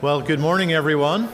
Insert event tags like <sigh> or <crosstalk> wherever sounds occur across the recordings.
Well, good morning, everyone.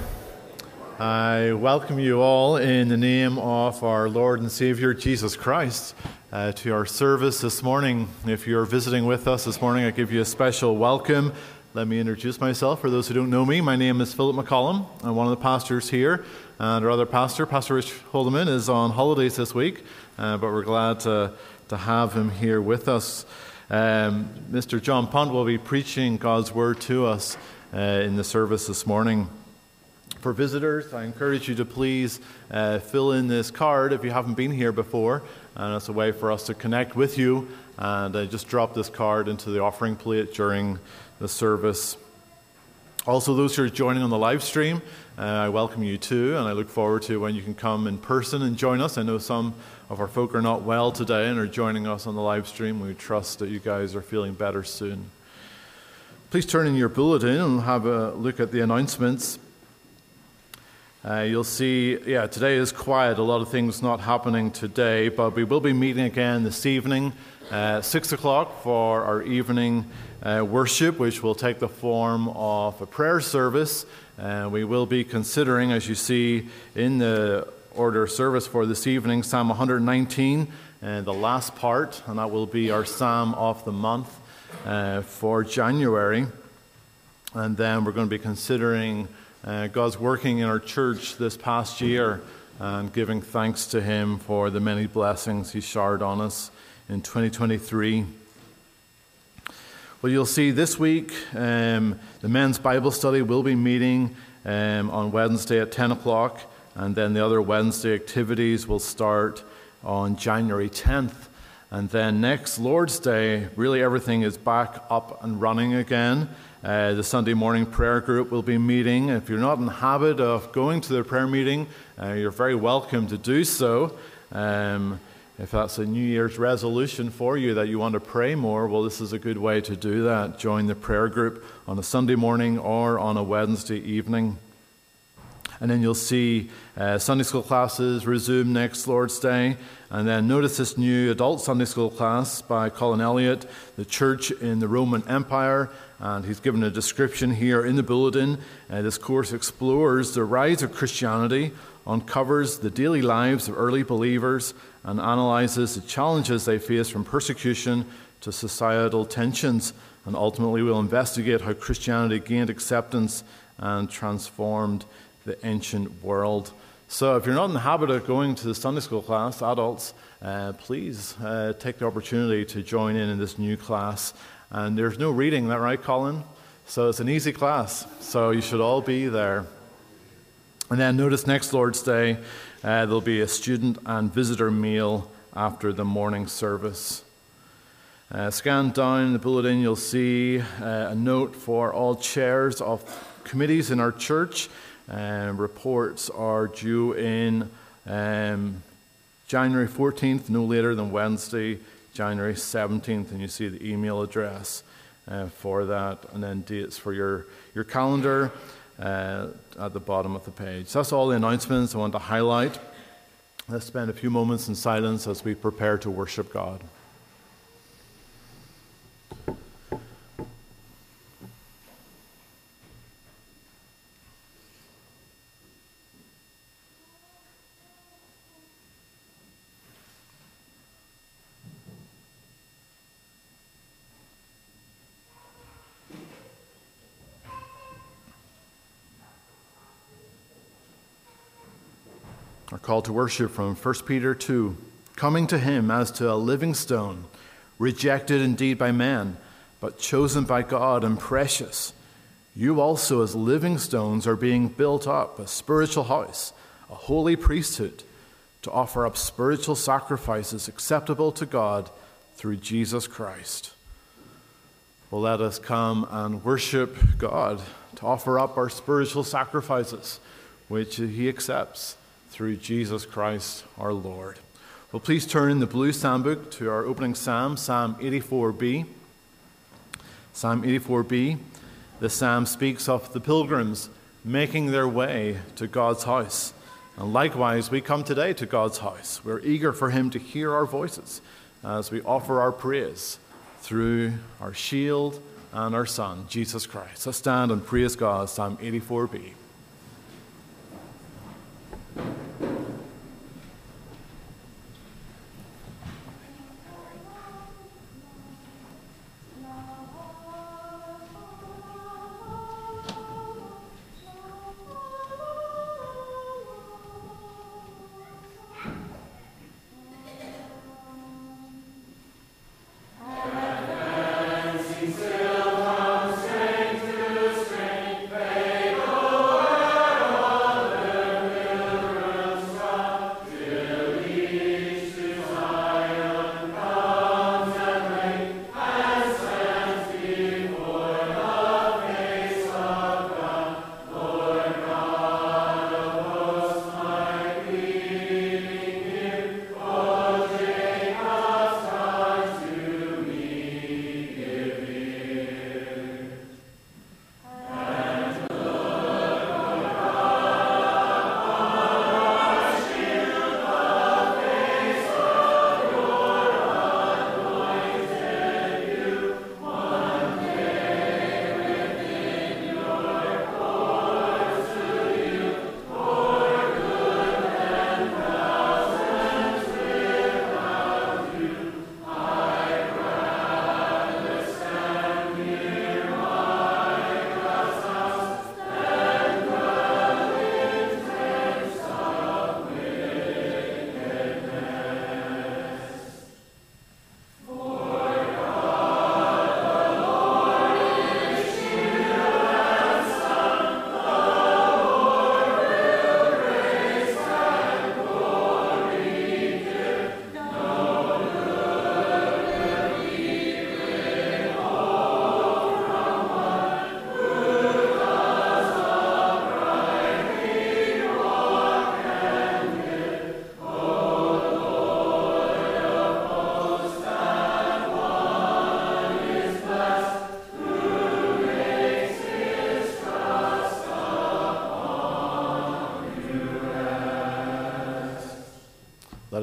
I welcome you all in the name of our Lord and Savior Jesus Christ uh, to our service this morning. If you're visiting with us this morning, I give you a special welcome. Let me introduce myself for those who don't know me. My name is Philip McCollum. I'm one of the pastors here, and our other pastor, Pastor Rich Holdeman, is on holidays this week, uh, but we're glad to, to have him here with us. Um, Mr. John Punt will be preaching God's word to us uh, in the service this morning. For visitors, I encourage you to please uh, fill in this card if you haven't been here before, and it's a way for us to connect with you. And uh, just drop this card into the offering plate during the service. Also, those who are joining on the live stream, uh, I welcome you too, and I look forward to when you can come in person and join us. I know some of our folk are not well today and are joining us on the live stream. We trust that you guys are feeling better soon. Please turn in your bulletin and have a look at the announcements. Uh, you'll see, yeah, today is quiet. A lot of things not happening today, but we will be meeting again this evening, uh, 6 o'clock, for our evening uh, worship, which will take the form of a prayer service. And we will be considering, as you see in the order of service for this evening, Psalm 119, and the last part, and that will be our Psalm of the month uh, for January. And then we're going to be considering uh, God's working in our church this past year and giving thanks to Him for the many blessings He showered on us in 2023. Well, you'll see this week um, the men's Bible study will be meeting um, on Wednesday at 10 o'clock, and then the other Wednesday activities will start on January 10th. And then next Lord's Day, really everything is back up and running again. Uh, the Sunday morning prayer group will be meeting. If you're not in the habit of going to the prayer meeting, uh, you're very welcome to do so. Um, if that's a New Year's resolution for you that you want to pray more, well, this is a good way to do that. Join the prayer group on a Sunday morning or on a Wednesday evening. And then you'll see uh, Sunday school classes resume next Lord's Day. And then notice this new adult Sunday school class by Colin Elliott, The Church in the Roman Empire. And he's given a description here in the bulletin. Uh, this course explores the rise of Christianity, uncovers the daily lives of early believers, and analyzes the challenges they face from persecution to societal tensions. And ultimately, we'll investigate how Christianity gained acceptance and transformed the ancient world. So, if you're not in the habit of going to the Sunday school class, adults, uh, please uh, take the opportunity to join in in this new class. And there's no reading, that right, Colin? So, it's an easy class. So, you should all be there. And then notice next Lord's Day, uh, there'll be a student and visitor meal after the morning service. Uh, scan down the bulletin, you'll see uh, a note for all chairs of committees in our church. Um, reports are due in um, January 14th, no later than Wednesday, January 17th, and you see the email address uh, for that, and then dates for your, your calendar uh, at the bottom of the page. So that's all the announcements I want to highlight. Let's spend a few moments in silence as we prepare to worship God. Call to worship from 1 Peter 2 coming to him as to a living stone, rejected indeed by man, but chosen by God and precious. You also, as living stones, are being built up a spiritual house, a holy priesthood, to offer up spiritual sacrifices acceptable to God through Jesus Christ. Well, let us come and worship God to offer up our spiritual sacrifices, which He accepts through Jesus Christ our Lord. Well, please turn in the blue psalm book to our opening psalm, Psalm 84b. Psalm 84b. The psalm speaks of the pilgrims making their way to God's house. And likewise, we come today to God's house. We're eager for Him to hear our voices as we offer our praise through our shield and our sun, Jesus Christ. Let's stand and praise God, Psalm 84b. あっ。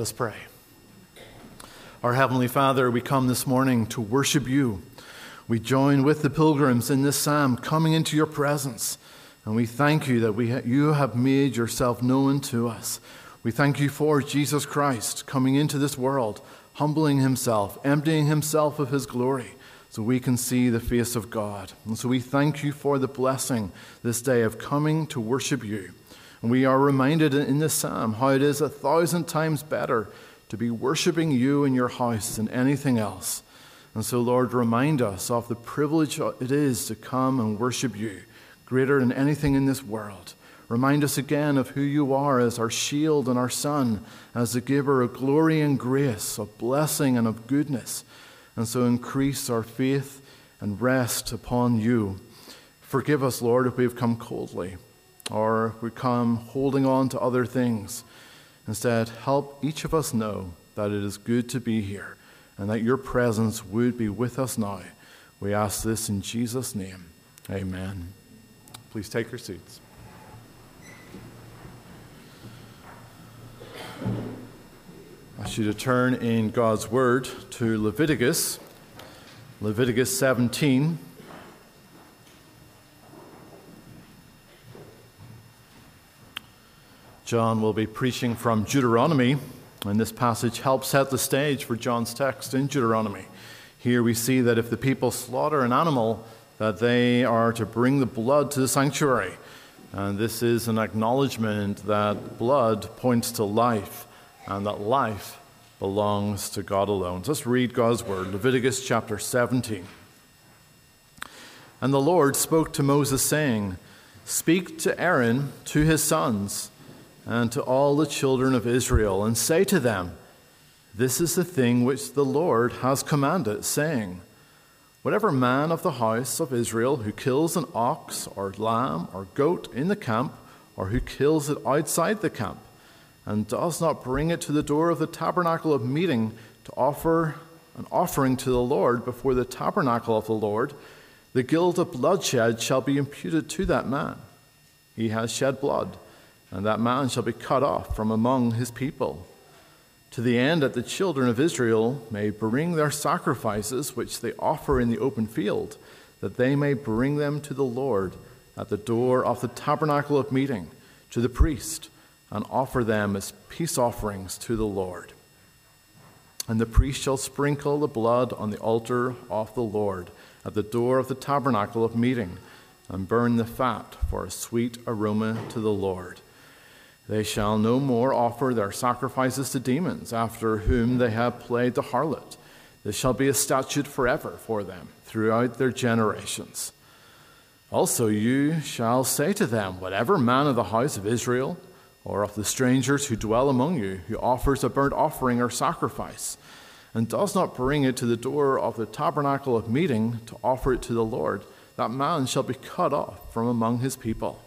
Let us pray. Our Heavenly Father, we come this morning to worship you. We join with the pilgrims in this psalm coming into your presence, and we thank you that we ha- you have made yourself known to us. We thank you for Jesus Christ coming into this world, humbling himself, emptying himself of his glory, so we can see the face of God. And so we thank you for the blessing this day of coming to worship you. And we are reminded in this psalm how it is a thousand times better to be worshiping you in your house than anything else. And so, Lord, remind us of the privilege it is to come and worship you, greater than anything in this world. Remind us again of who you are as our shield and our sun, as the giver of glory and grace, of blessing and of goodness. And so increase our faith and rest upon you. Forgive us, Lord, if we have come coldly or we come holding on to other things. Instead, help each of us know that it is good to be here and that your presence would be with us now. We ask this in Jesus' name. Amen. Please take your seats. I should turn in God's Word to Leviticus, Leviticus 17. John will be preaching from Deuteronomy, and this passage helps set the stage for John's text in Deuteronomy. Here we see that if the people slaughter an animal, that they are to bring the blood to the sanctuary. And this is an acknowledgement that blood points to life and that life belongs to God alone. So let's read God's word, Leviticus chapter 17. And the Lord spoke to Moses, saying, Speak to Aaron, to his sons, and to all the children of Israel, and say to them, This is the thing which the Lord has commanded, saying, Whatever man of the house of Israel who kills an ox or lamb or goat in the camp, or who kills it outside the camp, and does not bring it to the door of the tabernacle of meeting to offer an offering to the Lord before the tabernacle of the Lord, the guilt of bloodshed shall be imputed to that man. He has shed blood and that man shall be cut off from among his people, to the end that the children of Israel may bring their sacrifices which they offer in the open field, that they may bring them to the Lord at the door of the tabernacle of meeting to the priest and offer them as peace offerings to the Lord. And the priest shall sprinkle the blood on the altar of the Lord at the door of the tabernacle of meeting and burn the fat for a sweet aroma to the Lord. They shall no more offer their sacrifices to demons, after whom they have played the harlot. This shall be a statute forever for them throughout their generations. Also, you shall say to them, Whatever man of the house of Israel, or of the strangers who dwell among you, who offers a burnt offering or sacrifice, and does not bring it to the door of the tabernacle of meeting to offer it to the Lord, that man shall be cut off from among his people.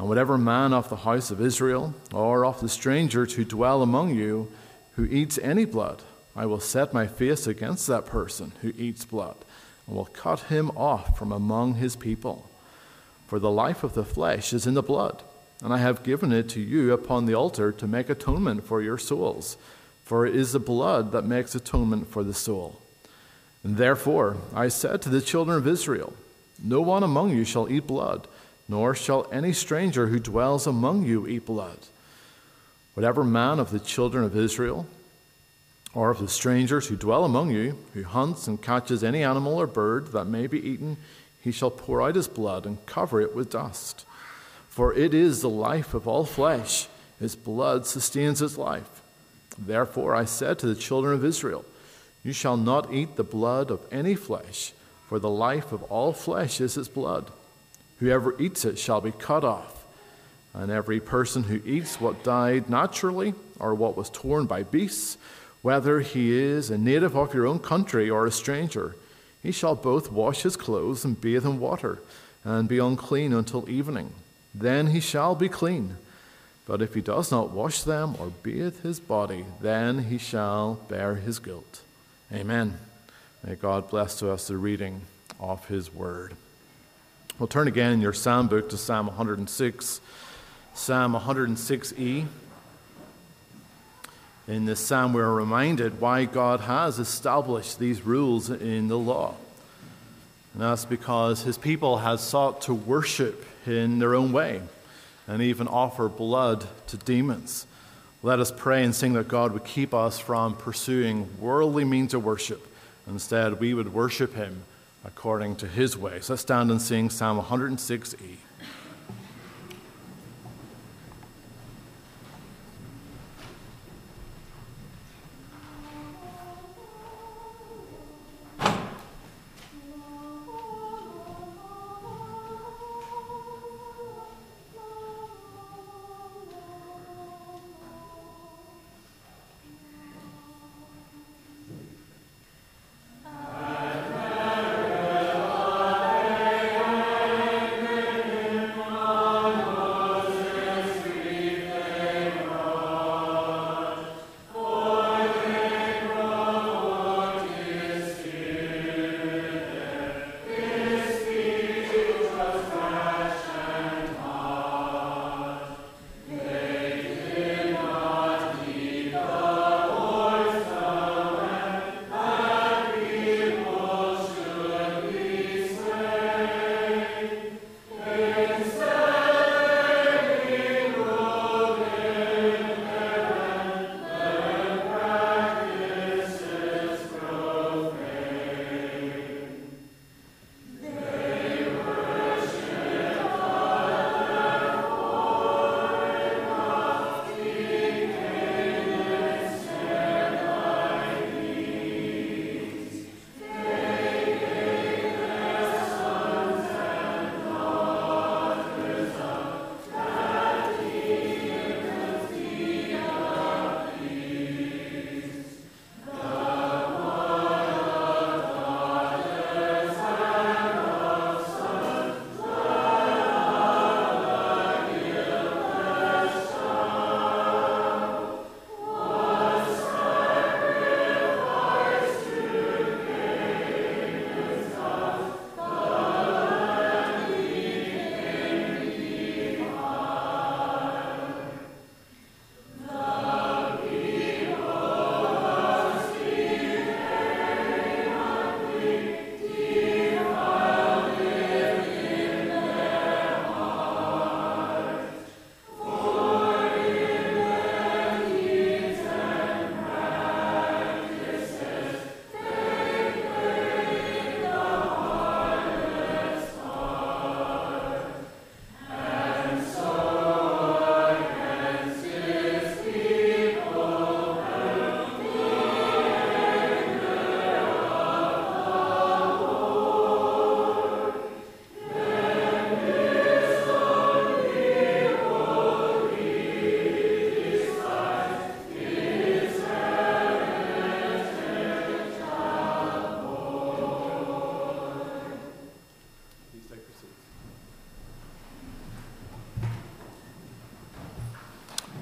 And whatever man of the house of Israel, or of the strangers who dwell among you, who eats any blood, I will set my face against that person who eats blood, and will cut him off from among his people. For the life of the flesh is in the blood, and I have given it to you upon the altar to make atonement for your souls. For it is the blood that makes atonement for the soul. And therefore I said to the children of Israel, No one among you shall eat blood, nor shall any stranger who dwells among you eat blood. Whatever man of the children of Israel, or of the strangers who dwell among you, who hunts and catches any animal or bird that may be eaten, he shall pour out his blood and cover it with dust. For it is the life of all flesh, his blood sustains its life. Therefore I said to the children of Israel, You shall not eat the blood of any flesh, for the life of all flesh is its blood. Whoever eats it shall be cut off. And every person who eats what died naturally, or what was torn by beasts, whether he is a native of your own country or a stranger, he shall both wash his clothes and bathe in water, and be unclean until evening. Then he shall be clean. But if he does not wash them or bathe his body, then he shall bear his guilt. Amen. May God bless to us the reading of his word. We'll turn again in your psalm book to Psalm 106, Psalm 106e. In this psalm, we're reminded why God has established these rules in the law. And that's because his people have sought to worship in their own way and even offer blood to demons. Let us pray and sing that God would keep us from pursuing worldly means of worship. Instead, we would worship him according to his ways. let's stand and sing Psalm 106e.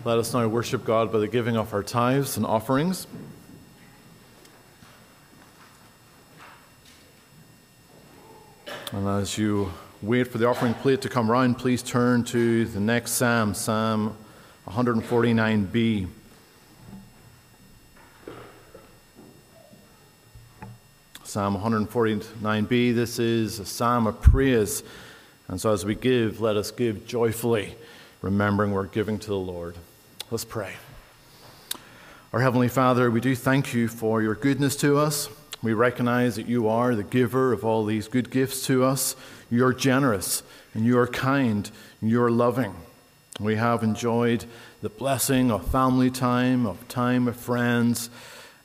Let us now worship God by the giving of our tithes and offerings. And as you wait for the offering plate to come round, please turn to the next psalm, Psalm 149b. Psalm 149b, this is a psalm of praise. And so as we give, let us give joyfully, remembering we're giving to the Lord. Let's pray. Our Heavenly Father, we do thank you for your goodness to us. We recognize that you are the giver of all these good gifts to us. You're generous and you are kind and you are loving. We have enjoyed the blessing of family time, of time with friends.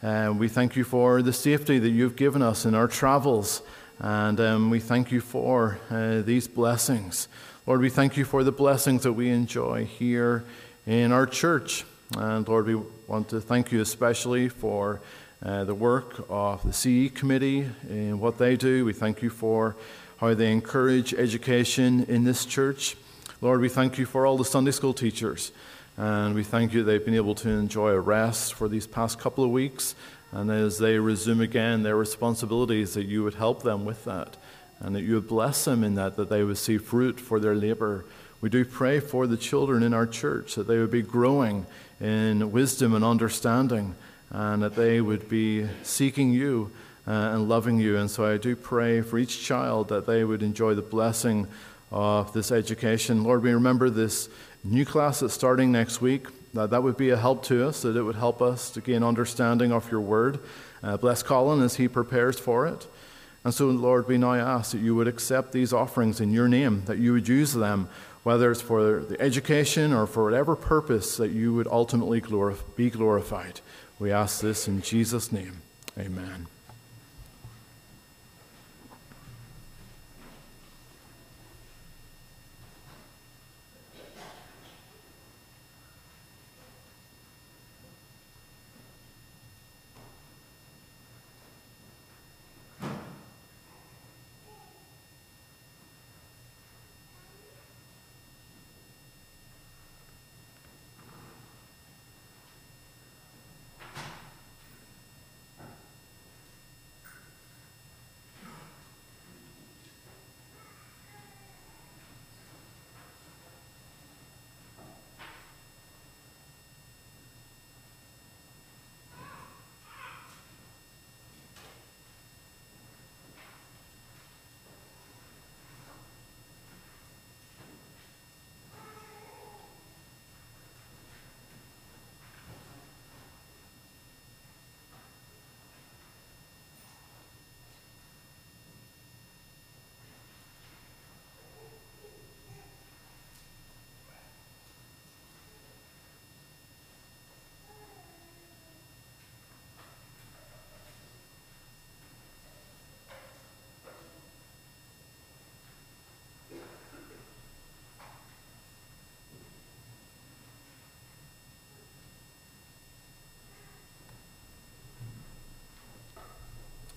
Uh, we thank you for the safety that you've given us in our travels. And um, we thank you for uh, these blessings. Lord, we thank you for the blessings that we enjoy here in our church. And Lord, we want to thank you especially for uh, the work of the CE committee and what they do. We thank you for how they encourage education in this church. Lord, we thank you for all the Sunday school teachers. And we thank you they've been able to enjoy a rest for these past couple of weeks. And as they resume again their responsibilities, that you would help them with that. And that you would bless them in that, that they would see fruit for their labor. We do pray for the children in our church, that they would be growing in wisdom and understanding and that they would be seeking you uh, and loving you. And so I do pray for each child that they would enjoy the blessing of this education. Lord, we remember this new class that's starting next week. That that would be a help to us, that it would help us to gain understanding of your word. Uh, bless Colin as he prepares for it. And so, Lord, we now ask that you would accept these offerings in your name, that you would use them, whether it's for the education or for whatever purpose, that you would ultimately glorif- be glorified. We ask this in Jesus' name. Amen.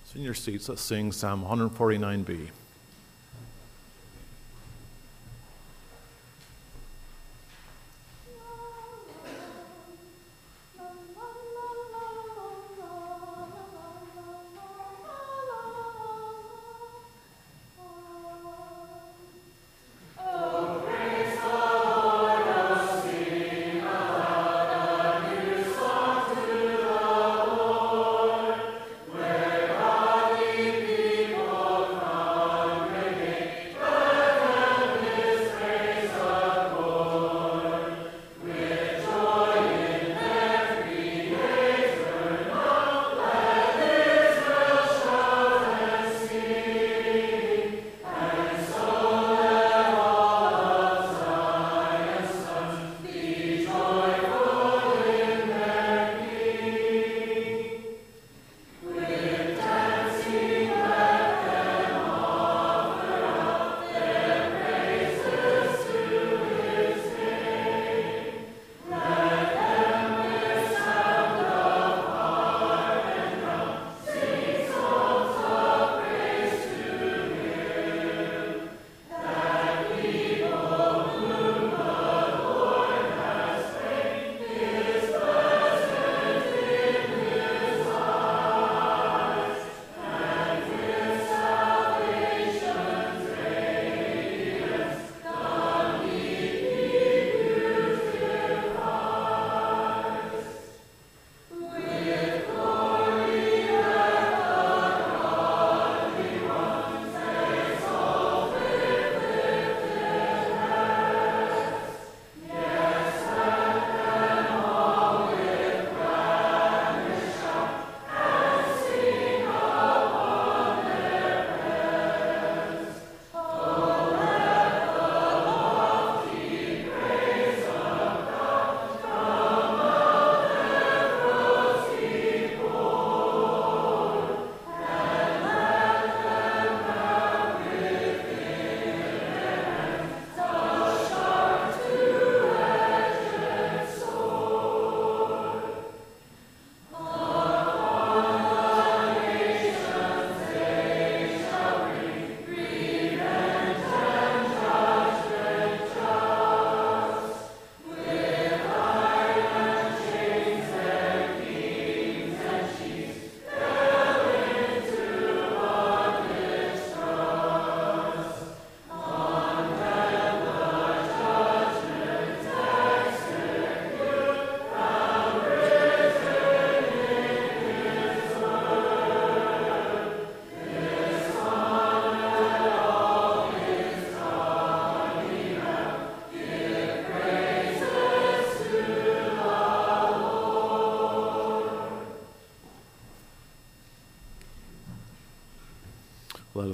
So in your seats, let's sing Psalm 149b.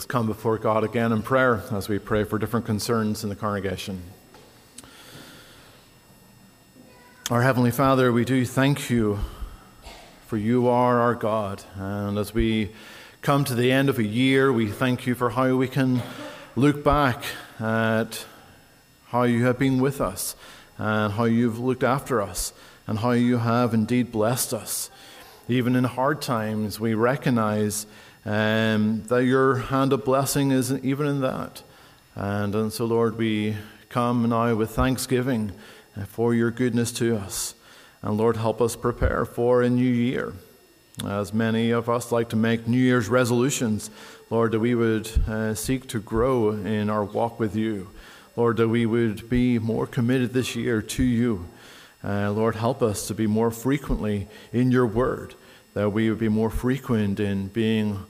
Us come before God again in prayer as we pray for different concerns in the congregation. Our Heavenly Father, we do thank you for you are our God. And as we come to the end of a year, we thank you for how we can look back at how you have been with us and how you've looked after us and how you have indeed blessed us. Even in hard times, we recognize um, that your hand of blessing is even in that. And, and so, Lord, we come now with thanksgiving for your goodness to us. And Lord, help us prepare for a new year. As many of us like to make New Year's resolutions, Lord, that we would uh, seek to grow in our walk with you. Lord, that we would be more committed this year to you. Uh, Lord, help us to be more frequently in your word, that we would be more frequent in being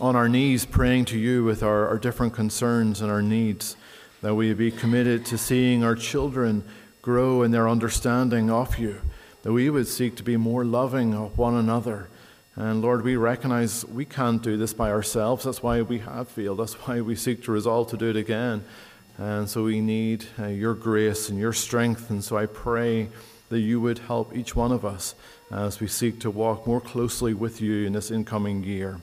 on our knees praying to you with our, our different concerns and our needs, that we be committed to seeing our children grow in their understanding of you, that we would seek to be more loving of one another. And Lord, we recognize we can't do this by ourselves. That's why we have failed. That's why we seek to resolve to do it again. And so we need uh, your grace and your strength. And so I pray that you would help each one of us as we seek to walk more closely with you in this incoming year.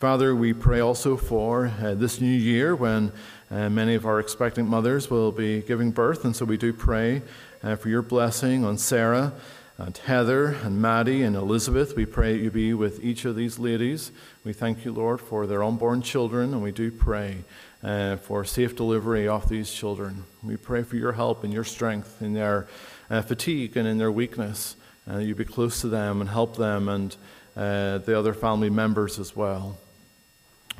Father, we pray also for uh, this new year when uh, many of our expectant mothers will be giving birth, and so we do pray uh, for your blessing on Sarah and Heather and Maddie and Elizabeth. We pray you be with each of these ladies. We thank you, Lord, for their unborn children, and we do pray uh, for safe delivery of these children. We pray for your help and your strength in their uh, fatigue and in their weakness. Uh, you be close to them and help them and the other family members as well.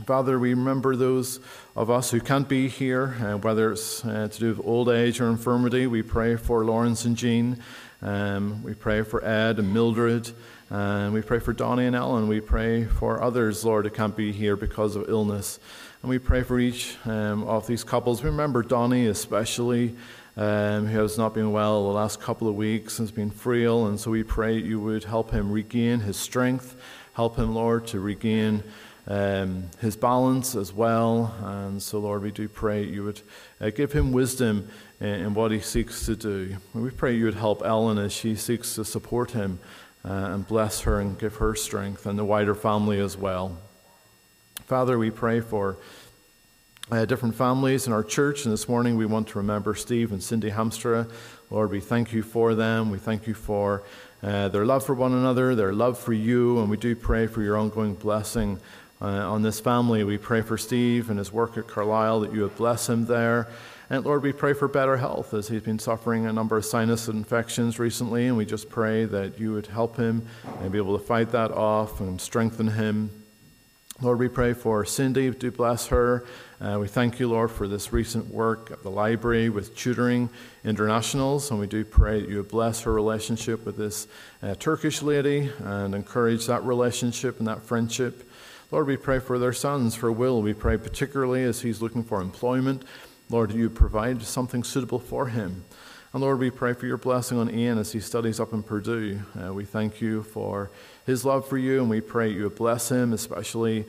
Father, we remember those of us who can't be here, uh, whether it's uh, to do with old age or infirmity. We pray for Lawrence and Jean. Um, we pray for Ed and Mildred. And we pray for Donnie and Ellen. We pray for others, Lord, who can't be here because of illness. And we pray for each um, of these couples. We remember Donnie, especially, um, who has not been well the last couple of weeks, has been frail. And so we pray you would help him regain his strength. Help him, Lord, to regain um, his balance as well. And so, Lord, we do pray you would uh, give him wisdom in, in, what he seeks to do. And we pray you would help Ellen as she seeks to support him uh, and bless her and give her strength and the wider family as well. Father, we pray for uh, different families in our church, and this morning we want to remember Steve and Cindy Hamstra. Lord, we thank you for them. We thank you for uh, their love for one another, their love for you, and we do pray for your ongoing blessing uh, on this family. We pray for Steve and his work at Carlisle that you would bless him there. And Lord, we pray for better health as he's been suffering a number of sinus infections recently, and we just pray that you would help him and be able to fight that off and strengthen him. Lord, we pray for Cindy, do bless her. Uh, we thank you, Lord, for this recent work at the library with tutoring internationals, and we do pray that you would bless her relationship with this uh, Turkish lady and encourage that relationship and that friendship. Lord, we pray for their sons, for Will. We pray particularly as he's looking for employment. Lord, you provide something suitable for him. And Lord, we pray for your blessing on Ian as he studies up in Purdue. Uh, we thank you for his love for you, and we pray you would bless him, especially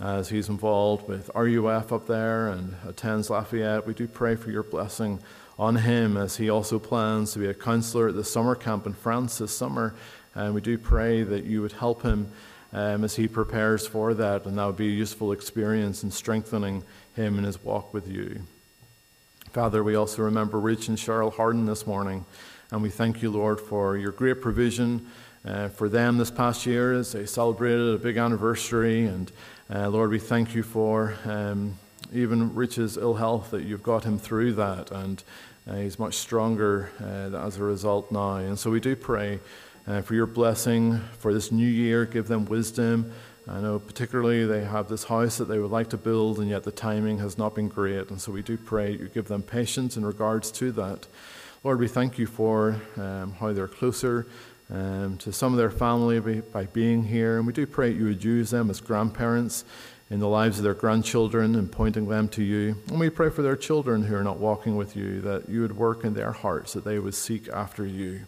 as he's involved with RUF up there and attends Lafayette. We do pray for your blessing on him as he also plans to be a counselor at the summer camp in France this summer. And we do pray that you would help him um, as he prepares for that, and that would be a useful experience in strengthening him in his walk with you. Father, we also remember Rich and Cheryl Harden this morning, and we thank you, Lord, for your great provision uh, for them this past year as they celebrated a big anniversary. And uh, Lord, we thank you for um, even Rich's ill health, that you've got him through that, and uh, he's much stronger uh, as a result now. And so we do pray uh, for your blessing for this new year. Give them wisdom. I know particularly they have this house that they would like to build, and yet the timing has not been great. And so we do pray you give them patience in regards to that. Lord, we thank you for um, how they're closer um, to some of their family by, by being here. And we do pray you would use them as grandparents in the lives of their grandchildren and pointing them to you. And we pray for their children who are not walking with you, that you would work in their hearts, that they would seek after you.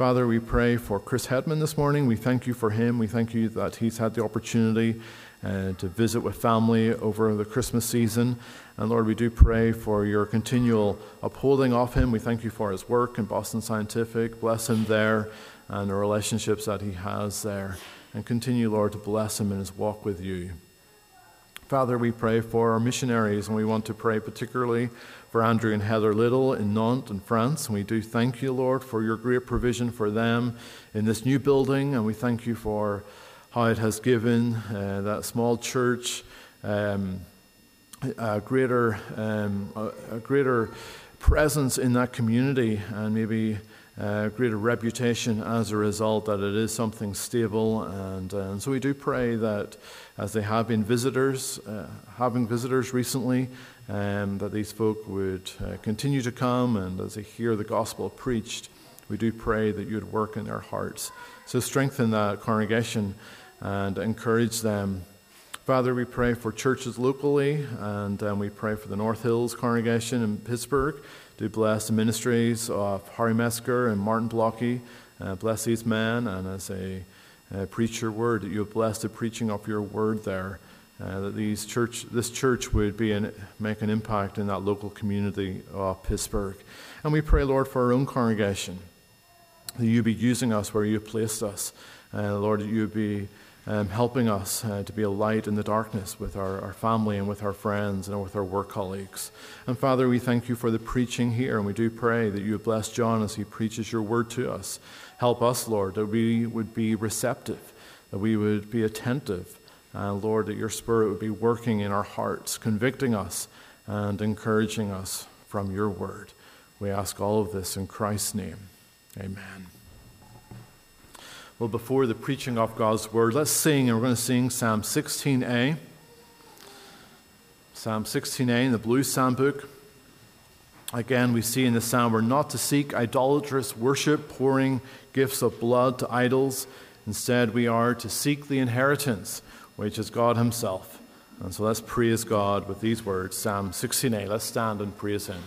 Father, we pray for Chris Hedman this morning. We thank you for him. We thank you that he's had the opportunity uh, to visit with family over the Christmas season. And Lord, we do pray for your continual upholding of him. We thank you for his work in Boston Scientific. Bless him there and the relationships that he has there. And continue, Lord, to bless him in his walk with you. Father, we pray for our missionaries, and we want to pray particularly for Andrew and Heather Little in Nantes in France. And we do thank you, Lord, for your great provision for them in this new building. And we thank you for how it has given uh, that small church um, a greater, um, a, a, greater presence in that community and maybe a greater reputation as a result that it is something stable. And, uh, and so we do pray that as they have been visitors, uh, having visitors recently, um, that these folk would uh, continue to come and as they hear the gospel preached, we do pray that you would work in their hearts. So strengthen that congregation and encourage them. Father, we pray for churches locally, and um, we pray for the North Hills congregation in Pittsburgh. Do bless the ministries of Harry Mesker and Martin Blocky. Uh, bless these men, and as they uh, preach your word, that you have blessed the preaching of your word there uh, that these church, this church would be an, make an impact in that local community of Pittsburgh. And we pray, Lord, for our own congregation, that you be using us where you have placed us. Uh, Lord, that you be um, helping us uh, to be a light in the darkness with our, our family and with our friends and with our work colleagues. And Father, we thank you for the preaching here, and we do pray that you bless John as he preaches your word to us. Help us, Lord, that we would be receptive, that we would be attentive uh, Lord, that your Spirit would be working in our hearts, convicting us and encouraging us from your word. We ask all of this in Christ's name. Amen. Well, before the preaching of God's word, let's sing, and we're going to sing Psalm 16a. Psalm 16a in the Blue Psalm book. Again, we see in the psalm we're not to seek idolatrous worship, pouring gifts of blood to idols. Instead, we are to seek the inheritance which is God Himself. And so let's praise God with these words Psalm 16a. Let's stand and praise Him.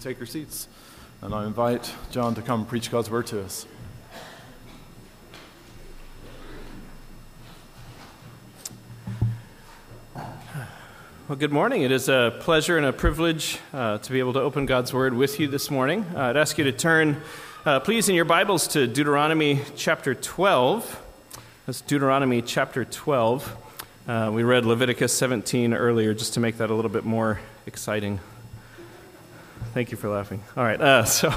Please take your seats. And I invite John to come preach God's word to us. Well, good morning. It is a pleasure and a privilege uh, to be able to open God's Word with you this morning. Uh, I'd ask you to turn, uh, please, in your Bibles to Deuteronomy chapter 12. That's Deuteronomy chapter 12. Uh, we read Leviticus 17 earlier just to make that a little bit more exciting. Thank you for laughing. All right. Uh, <laughs> so,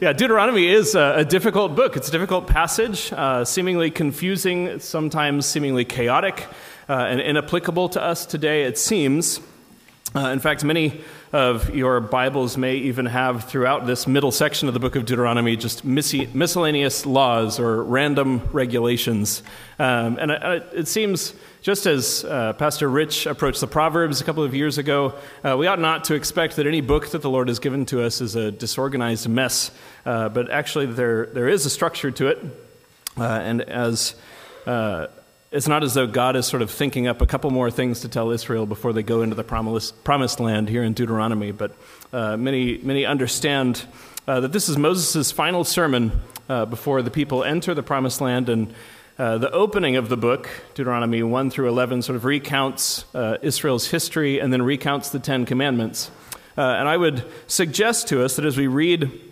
yeah, Deuteronomy is a, a, difficult book. It's a difficult passage, uh, seemingly confusing, sometimes seemingly chaotic uh, and inapplicable to us today, it seems. Uh, in fact, many of your Bibles may even have throughout this middle section of the book of Deuteronomy just miscellaneous laws or random regulations. Um, and it, it, seems, just as uh, Pastor Rich approached the Proverbs a couple of years ago, uh, we ought not to expect that any book that the Lord has given to us is a disorganized mess, uh, but actually there, there is a structure to it. Uh, and as uh, it's not as though God is sort of thinking up a couple more things to tell Israel before they go into the promised, land here in Deuteronomy, but uh, many, many understand uh, that this is Moses' final sermon uh, before the people enter the promised land. And uh, the opening of the book, Deuteronomy 1 through 11, sort of recounts uh, Israel's history and then recounts the Ten Commandments. Uh, and I would suggest to us that as we read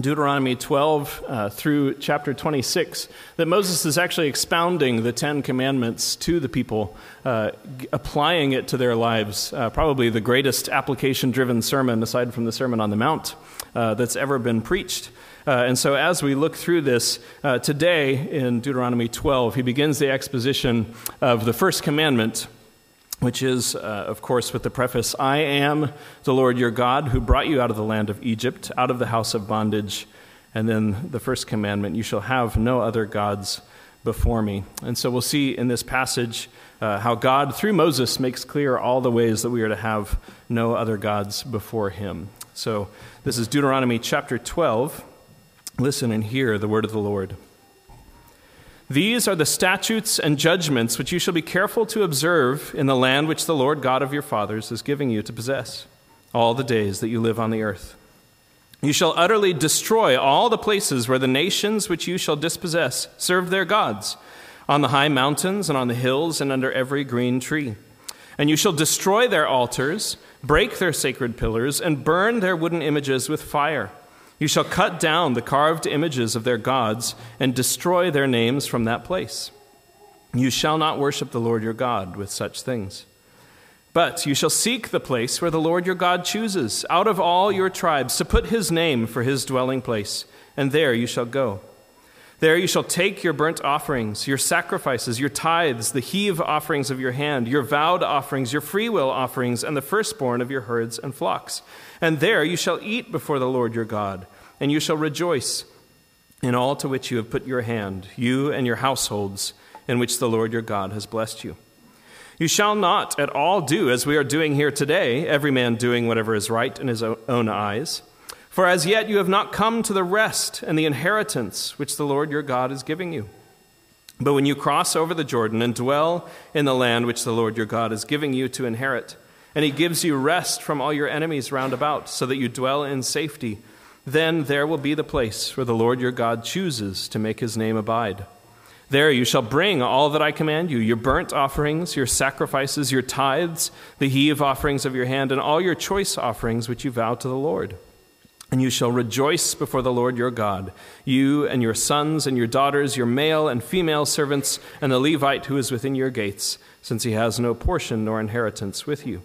Deuteronomy 12 uh, through chapter 26, that Moses is actually expounding the Ten Commandments to the people, uh, applying it to their lives. Uh, probably the greatest application driven sermon, aside from the Sermon on the Mount, uh, that's ever been preached. Uh, and so, as we look through this uh, today in Deuteronomy 12, he begins the exposition of the first commandment which is, uh, of course, with the preface I am the Lord your God who brought you out of the land of Egypt, out of the house of bondage. And then the first commandment you shall have no other gods before me. And so we'll see in this passage uh, how God, through Moses, makes clear all the ways that we are to have no other gods before him. So this is Deuteronomy chapter 12. Listen and hear the word of the Lord. These are the statutes and judgments which you shall be careful to observe in the land which the Lord God of your fathers is giving you to possess, all the days that you live on the earth. You shall utterly destroy all the places where the nations which you shall dispossess serve their gods, on the high mountains and on the hills and under every green tree. And you shall destroy their altars, break their sacred pillars, and burn their wooden images with fire. You shall cut down the carved images of their gods and destroy their names from that place. You shall not worship the Lord your God with such things. But you shall seek the place where the Lord your God chooses out of all your tribes to put his name for his dwelling place, and there you shall go. There you shall take your burnt offerings, your sacrifices, your tithes, the heave offerings of your hand, your vowed offerings, your freewill offerings, and the firstborn of your herds and flocks. And there you shall eat before the Lord your God, and you shall rejoice in all to which you have put your hand, you and your households, in which the Lord your God has blessed you. You shall not at all do as we are doing here today, every man doing whatever is right in his own eyes. For as yet you have not come to the rest and the inheritance which the Lord your God is giving you. But when you cross over the Jordan and dwell in the land which the Lord your God is giving you to inherit, and he gives you rest from all your enemies round about, so that you dwell in safety, then there will be the place where the Lord your God chooses to make his name abide. There you shall bring all that I command you your burnt offerings, your sacrifices, your tithes, the heave offerings of your hand, and all your choice offerings which you vow to the Lord. And you shall rejoice before the Lord your God, you and your sons and your daughters, your male and female servants, and the Levite who is within your gates, since he has no portion nor inheritance with you.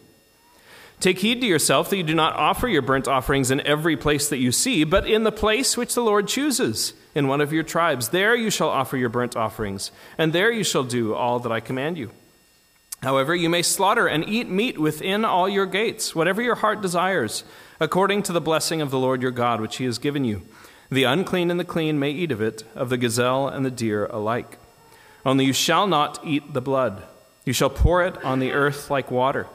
Take heed to yourself that you do not offer your burnt offerings in every place that you see, but in the place which the Lord chooses, in one of your tribes. There you shall offer your burnt offerings, and there you shall do all that I command you. However, you may slaughter and eat meat within all your gates, whatever your heart desires according to the blessing of the Lord your God, which he has given you. The unclean and the clean may eat of it, of the gazelle and the deer alike. Only you shall not eat the blood. You shall pour it on the earth like water.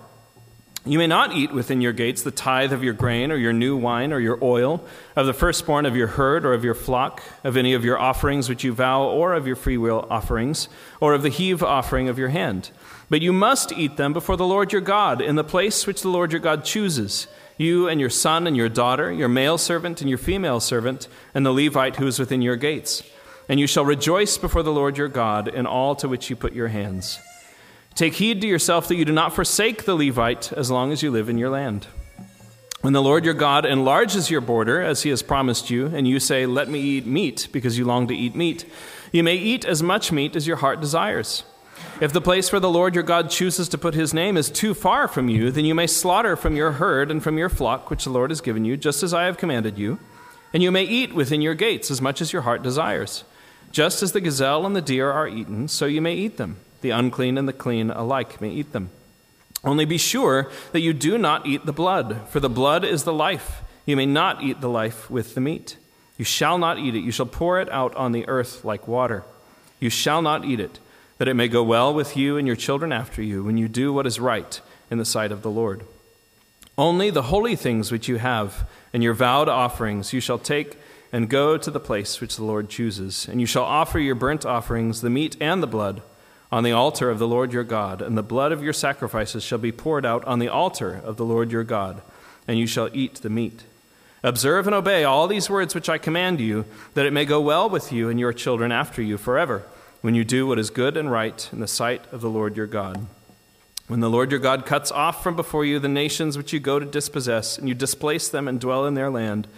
You may not eat within your gates the tithe of your grain, or your new wine, or your oil, of the firstborn of your herd, or of your flock, of any of your offerings which you vow, or of your freewill offerings, or of the heave offering of your hand. But you must eat them before the Lord your God, in the place which the Lord your God chooses you and your son and your daughter, your male servant and your female servant, and the Levite who is within your gates. And you shall rejoice before the Lord your God in all to which you put your hands. Take heed to yourself that you do not forsake the Levite as long as you live in your land. When the Lord your God enlarges your border, as he has promised you, and you say, Let me eat meat, because you long to eat meat, you may eat as much meat as your heart desires. If the place where the Lord your God chooses to put his name is too far from you, then you may slaughter from your herd and from your flock, which the Lord has given you, just as I have commanded you, and you may eat within your gates as much as your heart desires. Just as the gazelle and the deer are eaten, so you may eat them. The unclean and the clean alike may eat them. Only be sure that you do not eat the blood, for the blood is the life. You may not eat the life with the meat. You shall not eat it. You shall pour it out on the earth like water. You shall not eat it, that it may go well with you and your children after you when you do what is right in the sight of the Lord. Only the holy things which you have and your vowed offerings you shall take and go to the place which the Lord chooses. And you shall offer your burnt offerings, the meat and the blood on the altar of the Lord your God, and the blood of your sacrifices shall be poured out on the altar of the Lord your God, and you shall eat the meat. Observe and obey all these words which I command you, that it may go well with you and your children after you forever, when you do what is good and right in the sight of the Lord your God. When the Lord your God cuts off from before you the nations which you go to dispossess, and you displace them and dwell in their land,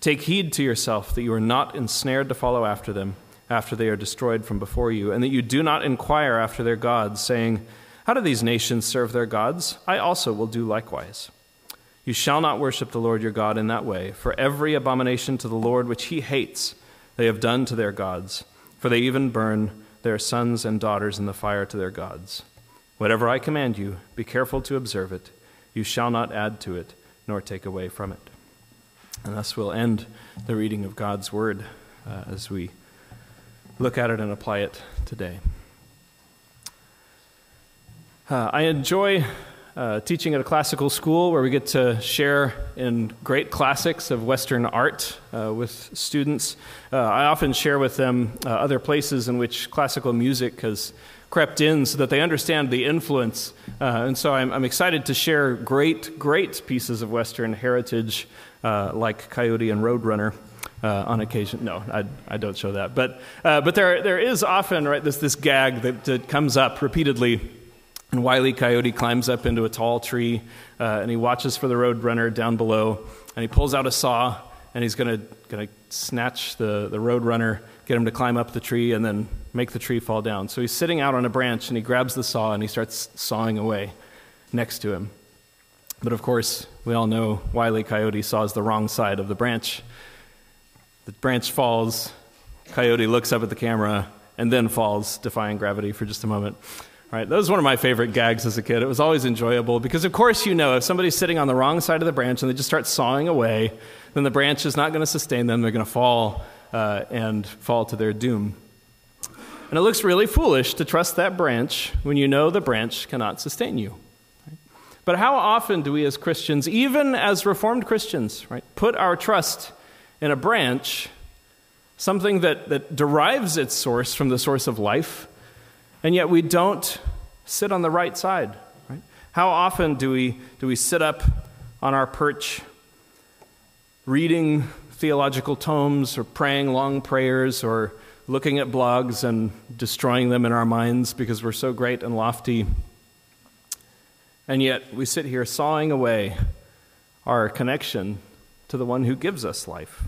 take heed to yourself that you are not ensnared to follow after them after they are destroyed from before you, and that you do not inquire after their gods, saying, How do these nations serve their gods? I also will do likewise. You shall not worship the Lord your God in that way, for every abomination to the Lord which he hates they have done to their gods, for they even burn their sons and daughters in the fire to their gods. Whatever I command you, be careful to observe it. You shall not add to it, nor take away from it. And thus we'll end the reading of God's word uh, as we look at it and apply it today. Uh, I enjoy uh, teaching at a classical school where we get to share in great classics of Western art uh, with students. Uh, I often share with them uh, other places in which classical music has crept in so that they understand the influence. Uh, and so I'm, I'm, excited to share great, great pieces of Western heritage like Coyote and Roadrunner uh, on occasion. No, I, I don't show that. But, uh, but there, there is often right, this, this gag that, that comes up repeatedly. And Wiley Coyote climbs up into a tall tree uh, and he watches for the road runner down below. And he pulls out a saw and he's going to snatch the, the road runner, get him to climb up the tree, and then make the tree fall down. So he's sitting out on a branch and he grabs the saw and he starts sawing away next to him. But of course, we all know Wiley Coyote saws the wrong side of the branch the branch falls. Coyote looks up at the camera and then falls, defying gravity for just a moment. Right, that was one of my favorite gags as a kid. It was always enjoyable because, of course, you know if somebody's sitting on the wrong side of the branch and they just start sawing away, then the branch is not going to sustain them. They're going to fall uh, and fall to their doom. And it looks really foolish to trust that branch when you know the branch cannot sustain you. But how often do we as Christians, even as Reformed Christians, right, put our trust in a branch, something that, that derives its source from the source of life, and yet we don't sit on the right side. Right? How often do we, do we sit up on our perch reading theological tomes or praying long prayers or looking at blogs and destroying them in our minds because we're so great and lofty? And yet we sit here sawing away our connection to the one who gives us life.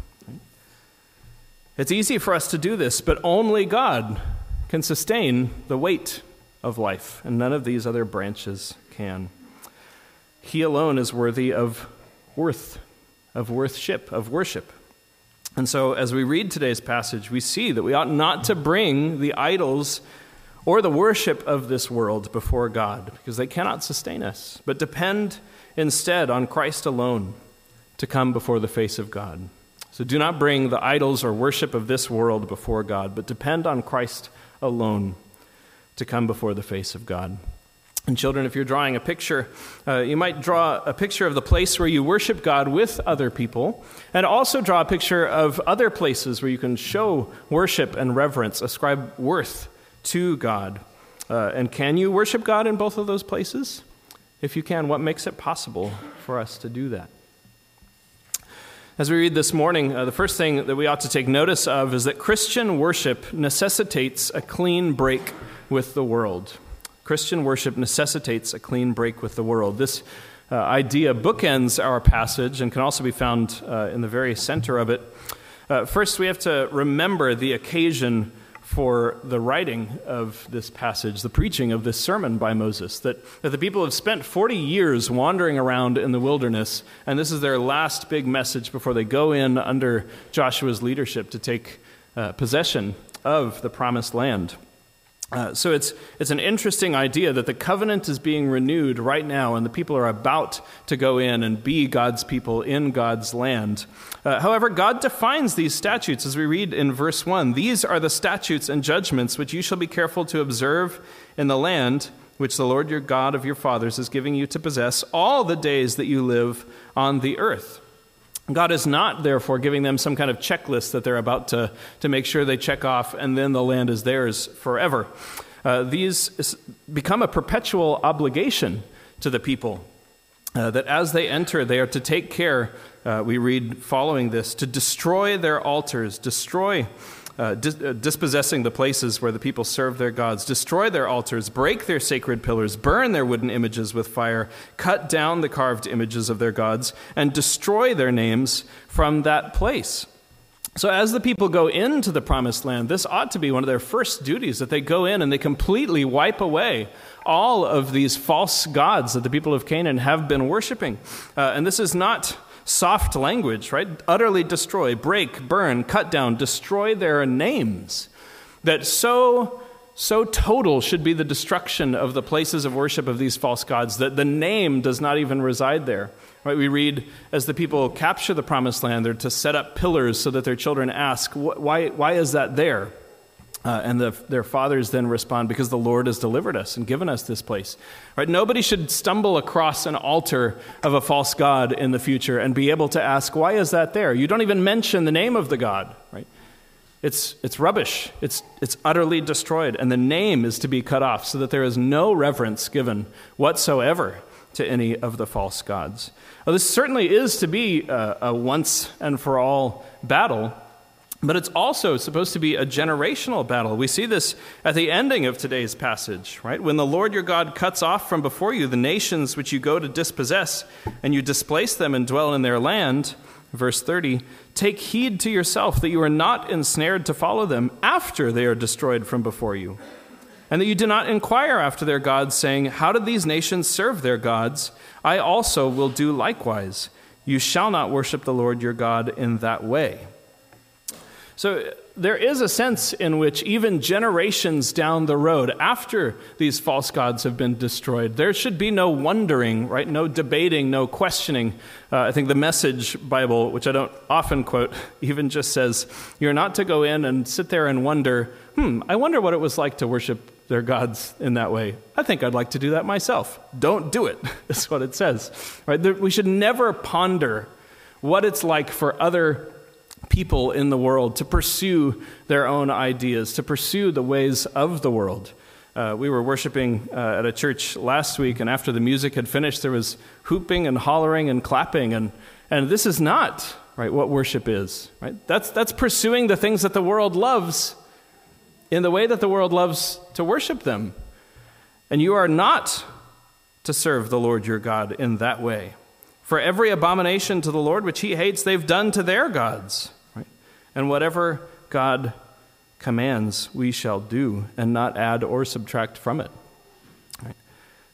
It's easy for us to do this, but only God can sustain the weight of life, and none of these other branches can. He alone is worthy of worth, of worship, of worship. And so, as we read today's passage, we see that we ought not to bring the idols or the worship of this world before God, because they cannot sustain us, but depend instead on Christ alone to come before the face of God. So do not bring the idols or worship of this world before God, but depend on Christ alone to come before the face of God. And children, if you're drawing a picture, uh, you might draw a picture of the place where you worship God with other people, and also draw a picture of other places where you can show worship and reverence, ascribe worth to God. Uh, and can you worship God in both of those places? If you can, what makes it possible for us to do that? As we read this morning, uh, the first thing that we ought to take notice of is that Christian worship necessitates a clean break with the world. Christian worship necessitates a clean break with the world. This uh, idea bookends our passage and can also be found uh, in the very center of it. Uh, first, we have to remember the occasion for the writing of this passage, the preaching of this sermon by Moses. That, that the people have spent 40 years wandering around in the wilderness, and this is their last big message before they go in under Joshua's leadership to take uh, possession of the promised land. Uh, so it's, it's an interesting idea that the covenant is being renewed right now, and the people are about to go in and be God's people in God's land. Uh, however, God defines these statutes as we read in verse 1 These are the statutes and judgments which you shall be careful to observe in the land which the Lord your God of your fathers is giving you to possess all the days that you live on the earth. God is not, therefore, giving them some kind of checklist that they're about to, to make sure they check off and then the land is theirs forever. Uh, these become a perpetual obligation to the people. Uh, that as they enter, they are to take care, uh, we read following this, to destroy their altars, destroy uh, dis- uh, dispossessing the places where the people serve their gods, destroy their altars, break their sacred pillars, burn their wooden images with fire, cut down the carved images of their gods, and destroy their names from that place. So, as the people go into the promised land, this ought to be one of their first duties that they go in and they completely wipe away all of these false gods that the people of Canaan have been worshiping. Uh, and this is not soft language, right? Utterly destroy, break, burn, cut down, destroy their names. That so so total should be the destruction of the places of worship of these false gods that the name does not even reside there. Right? We read as the people capture the promised land, they're to set up pillars so that their children ask, why, why is that there? Uh, and the, their fathers then respond, Because the Lord has delivered us and given us this place. Right? Nobody should stumble across an altar of a false God in the future and be able to ask, Why is that there? You don't even mention the name of the God. Right? It's, it's rubbish, it's, it's utterly destroyed, and the name is to be cut off so that there is no reverence given whatsoever to any of the false gods. This certainly is to be a, a once and for all battle but it's also supposed to be a generational battle. We see this at the ending of today's passage, right? When the Lord your God cuts off from before you the nations which you go to dispossess, and you displace them and dwell in their land, verse 30, take heed to yourself that you are not ensnared to follow them after they are destroyed from before you, and that you do not inquire after their gods, saying, How did these nations serve their gods? I also will do likewise. You shall not worship the Lord your God in that way. So there is a sense in which even generations down the road, after these false gods have been destroyed, there should be no wondering, right? No debating, no questioning. Uh, I think the Message Bible, which I don't often quote, <laughs> even just says, You're not to go in and sit there and wonder, hmm, I wonder what it was like to worship their gods in that way. I think I'd like to do that myself. Don't do it, <laughs> is what it says. Right? We should never ponder what it's like for other people in the world to pursue their own ideas, to pursue the ways of the world. Uh, we were worshiping uh, at a church last week, and after the music had finished, there was hooping and hollering and clapping. And, and this is not right, what worship is. Right? That's, that's pursuing the things that the world loves in the way that the world loves to worship them. And you are not to serve the Lord your God in that way. For every abomination to the Lord which he hates, they've done to their gods. And whatever God commands, we shall do, and not add or subtract from it. Right?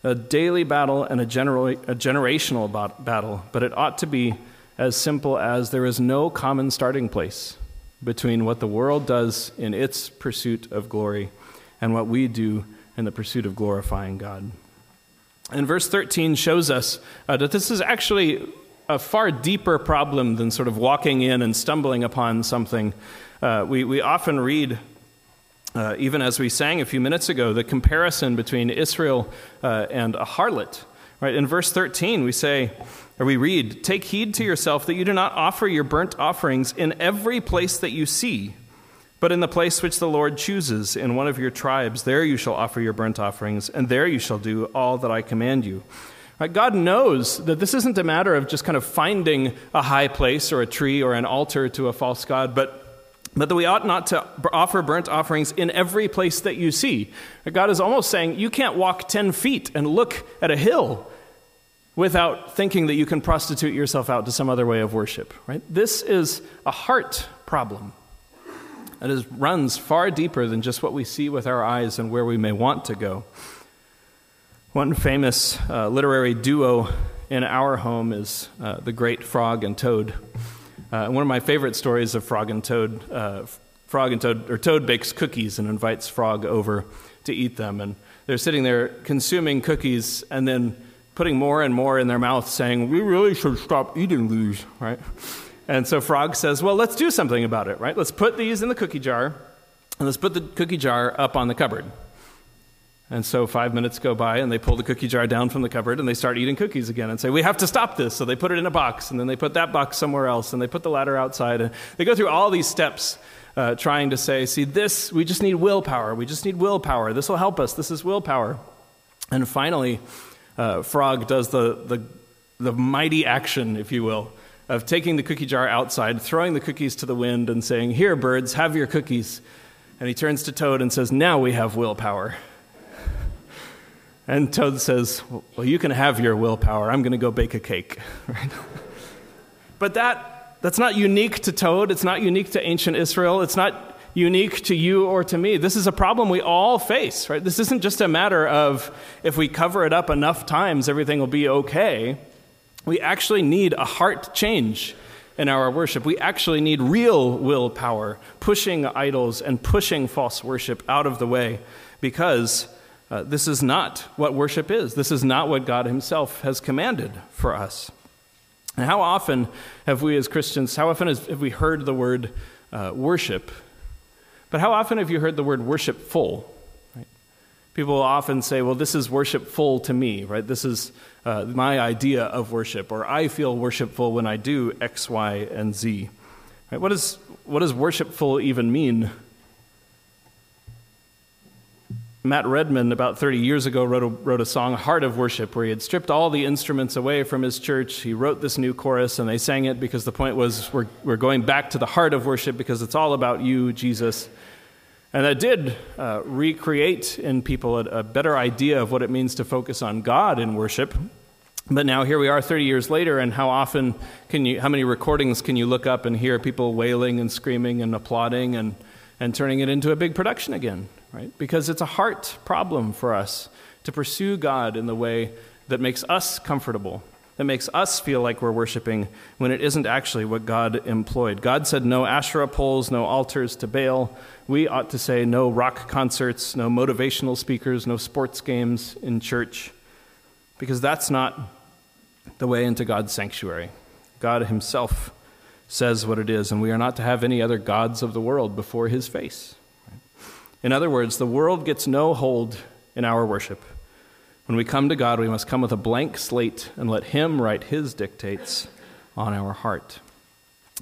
A daily battle and a, general, a generational battle, but it ought to be as simple as there is no common starting place between what the world does in its pursuit of glory and what we do in the pursuit of glorifying God. And verse 13 shows us uh, that this is actually a far deeper problem than sort of walking in and stumbling upon something. Uh, we, we often read, uh, even as we sang a few minutes ago, the comparison between Israel uh, and a harlot. Right? In verse 13, we say, or we read, Take heed to yourself that you do not offer your burnt offerings in every place that you see, but in the place which the Lord chooses, in one of your tribes. There you shall offer your burnt offerings, and there you shall do all that I command you. Right? God knows that this isn't a matter of just kind of finding a high place or a tree or an altar to a false God, but but that we ought not to offer burnt offerings in every place that you see. God is almost saying you can't walk 10 feet and look at a hill without thinking that you can prostitute yourself out to some other way of worship. Right? This is a heart problem. It is, runs far deeper than just what we see with our eyes and where we may want to go. One famous uh, literary duo in our home is uh, the great Frog and Toad. Uh, one of my favorite stories of Frog and Toad, uh, Frog and Toad, or Toad bakes cookies and invites Frog over to eat them. And they're sitting there consuming cookies and then putting more and more in their mouth, saying, We really should stop eating these, right? And so Frog says, Well, let's do something about it, right? Let's put these in the cookie jar and let's put the cookie jar up on the cupboard. And so five minutes go by, and they pull the cookie jar down from the cupboard, and they start eating cookies again and say, We have to stop this. So they put it in a box, and then they put that box somewhere else, and they put the ladder outside. And they go through all these steps uh, trying to say, See, this, we just need willpower. We just need willpower. This will help us. This is willpower. And finally, uh, Frog does the, the, the mighty action, if you will, of taking the cookie jar outside, throwing the cookies to the wind, and saying, Here, birds, have your cookies. And he turns to Toad and says, Now we have willpower. And Toad says, Well, you can have your willpower. I'm going to go bake a cake. <laughs> but that, that's not unique to Toad. It's not unique to ancient Israel. It's not unique to you or to me. This is a problem we all face, right? This isn't just a matter of if we cover it up enough times, everything will be okay. We actually need a heart change in our worship. We actually need real willpower, pushing idols and pushing false worship out of the way because uh, this is not what worship is. This is not what God Himself has commanded for us. And how often have we as Christians, how often have we heard the word uh, worship? But how often have you heard the word worshipful? People often say, well, this is worshipful to me, right? This is uh, my idea of worship, or I feel worshipful when I do X, Y, and Z. Right? What, is, what does worshipful even mean Matt Redman, about 30 years ago, wrote a, wrote a song, Heart of Worship, where he had stripped all the instruments away from his church. He wrote this new chorus, and they sang it because the point was we're, we're going back to the heart of worship because it's all about you, Jesus. And that did uh, recreate in people a, a better idea of what it means to focus on God in worship. But now here we are 30 years later, and how often can you, how many recordings can you look up and hear people wailing and screaming and applauding and, and turning it into a big production again? right? Because it's a heart problem for us to pursue God in the way that makes us comfortable, that makes us feel like we're worshiping when it isn't actually what God employed. God said no Asherah poles, no altars to Baal. We ought to say no rock concerts, no motivational speakers, no sports games in church, because that's not the way into God's sanctuary. God Himself says what it is, and we are not to have any other gods of the world before His face. In other words, the world gets no hold in our worship. When we come to God, we must come with a blank slate and let Him write His dictates on our heart.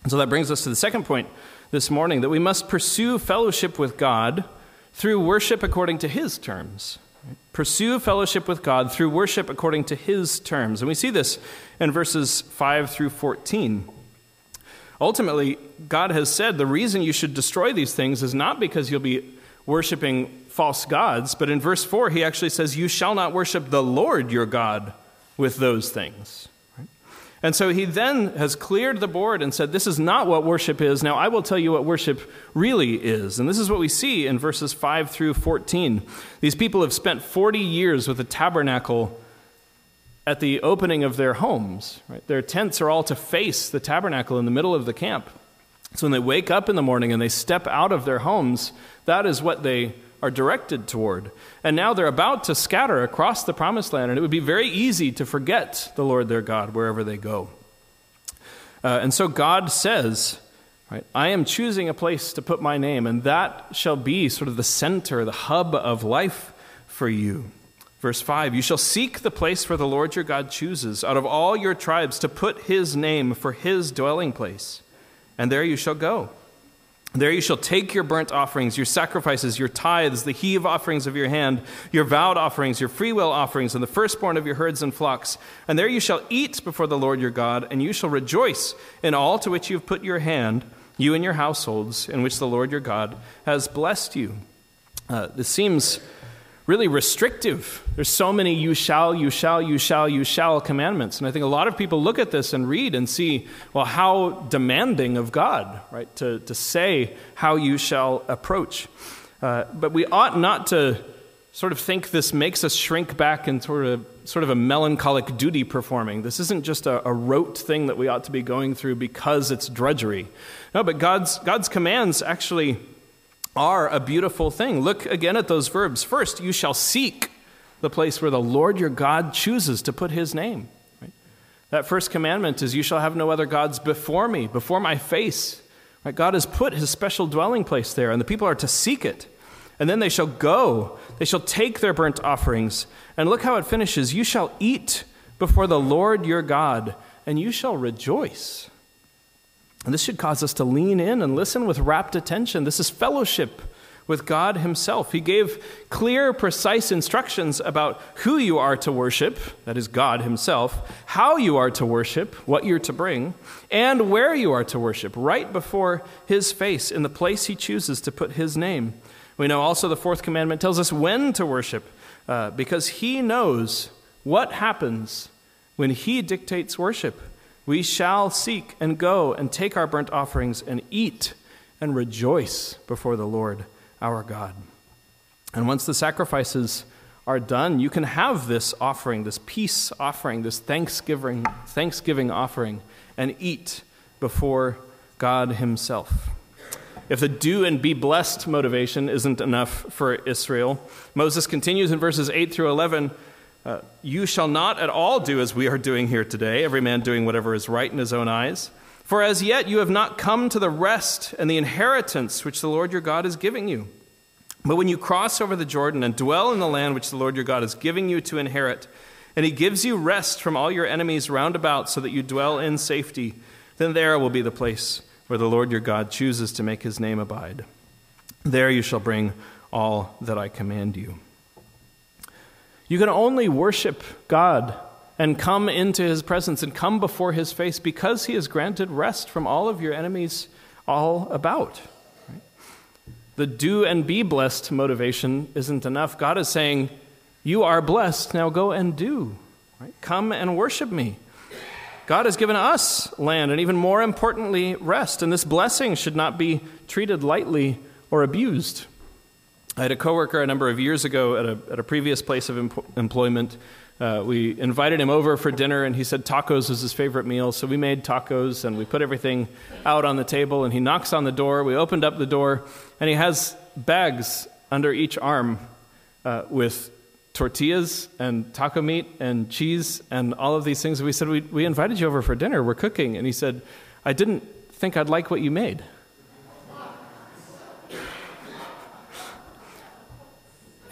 And so that brings us to the second point this morning that we must pursue fellowship with God through worship according to His terms. Pursue fellowship with God through worship according to His terms. And we see this in verses 5 through 14. Ultimately, God has said the reason you should destroy these things is not because you'll be worshiping false gods, but in verse 4, he actually says, You shall not worship the Lord your God with those things. And so he then has cleared the board and said, This is not what worship is. Now I will tell you what worship really is. And this is what we see in verses 5 through 14. These people have spent 40 years with the tabernacle at the opening of their homes. Right? Their tents are all to face the tabernacle in the middle of the camp. So when they wake up in the morning and they step out of their homes, that is what they are directed toward. And now they're about to scatter across the promised land, and it would be very easy to forget the Lord their God wherever they go. Uh, and so God says, right, I am choosing a place to put my name, and that shall be sort of the center, the hub of life for you. Verse 5 You shall seek the place where the Lord your God chooses out of all your tribes to put his name for his dwelling place and there you shall go. There you shall take your burnt offerings, your sacrifices, your tithes, the heave offerings of your hand, your vowed offerings, your freewill offerings, and the firstborn of your herds and flocks. And there you shall eat before the Lord your God, and you shall rejoice in all to which you have put your hand, you and your households, in which the Lord your God has blessed you. Uh, this seems really restrictive. There's so many you shall, you shall, you shall, you shall commandments. And I think a lot of people look at this and read and see, well, how demanding of God, right, to, to say how you shall approach. Uh, but we ought not to sort of think this makes us shrink back in sort of, sort of a melancholic duty performing. This isn't just a, a rote thing that we ought to be going through because it's drudgery. No, but God's, God's commands actually are a beautiful thing. Look again at those verbs. First, you shall seek the place where the Lord your God chooses to put his name. Right? That first commandment is, You shall have no other gods before me, before my face. Right? God has put his special dwelling place there, and the people are to seek it. And then they shall go, they shall take their burnt offerings. And look how it finishes You shall eat before the Lord your God, and you shall rejoice. And this should cause us to lean in and listen with rapt attention. This is fellowship with God Himself. He gave clear, precise instructions about who you are to worship, that is God Himself, how you are to worship, what you're to bring, and where you are to worship, right before His face, in the place He chooses to put His name. We know also the fourth commandment tells us when to worship, uh, because He knows what happens when He dictates worship. We shall seek and go and take our burnt offerings and eat and rejoice before the Lord our God. And once the sacrifices are done, you can have this offering, this peace offering, this thanksgiving, thanksgiving offering, and eat before God Himself. If the do and be blessed motivation isn't enough for Israel, Moses continues in verses 8 through 11 uh, you shall not at all do as we are doing here today, every man doing whatever is right in his own eyes. For as yet you have not come to the rest and the inheritance which the Lord your God is giving you. But when you cross over the Jordan and dwell in the land which the Lord your God is giving you to inherit, and he gives you rest from all your enemies round about so that you dwell in safety, then there will be the place where the Lord your God chooses to make his name abide. There you shall bring all that I command you. You can only worship God and come into his presence and come before his face because he has granted rest from all of your enemies all about. The do and be blessed motivation isn't enough. God is saying, You are blessed, now go and do. Right? Come and worship me. God has given us land and, even more importantly, rest. And this blessing should not be treated lightly or abused. I had a coworker a number of years ago at a, at a previous place of em- employment. Uh, we invited him over for dinner, and he said tacos was his favorite meal. So we made tacos, and we put everything out on the table. And he knocks on the door. We opened up the door, and he has bags under each arm uh, with tortillas and taco meat and cheese and all of these things. And We said, we, we invited you over for dinner. We're cooking. And he said, I didn't think I'd like what you made.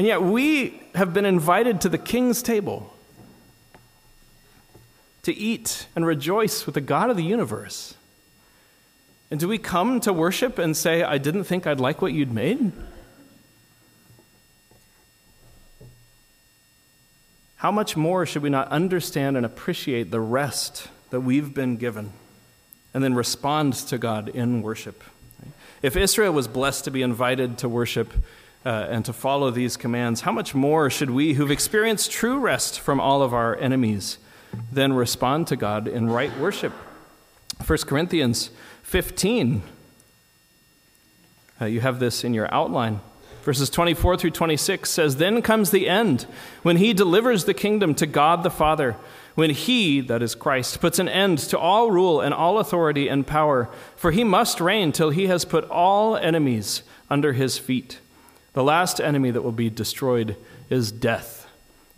And yet we have been invited to the king's table to eat and rejoice with the God of the universe. And do we come to worship and say, I didn't think I'd like what you'd made? How much more should we not understand and appreciate the rest that we've been given and then respond to God in worship? If Israel was blessed to be invited to worship, uh, and to follow these commands, how much more should we, who've experienced true rest from all of our enemies, then respond to God in right worship? 1 Corinthians 15. Uh, you have this in your outline. Verses 24 through 26 says, Then comes the end, when he delivers the kingdom to God the Father, when he, that is Christ, puts an end to all rule and all authority and power, for he must reign till he has put all enemies under his feet. The last enemy that will be destroyed is death.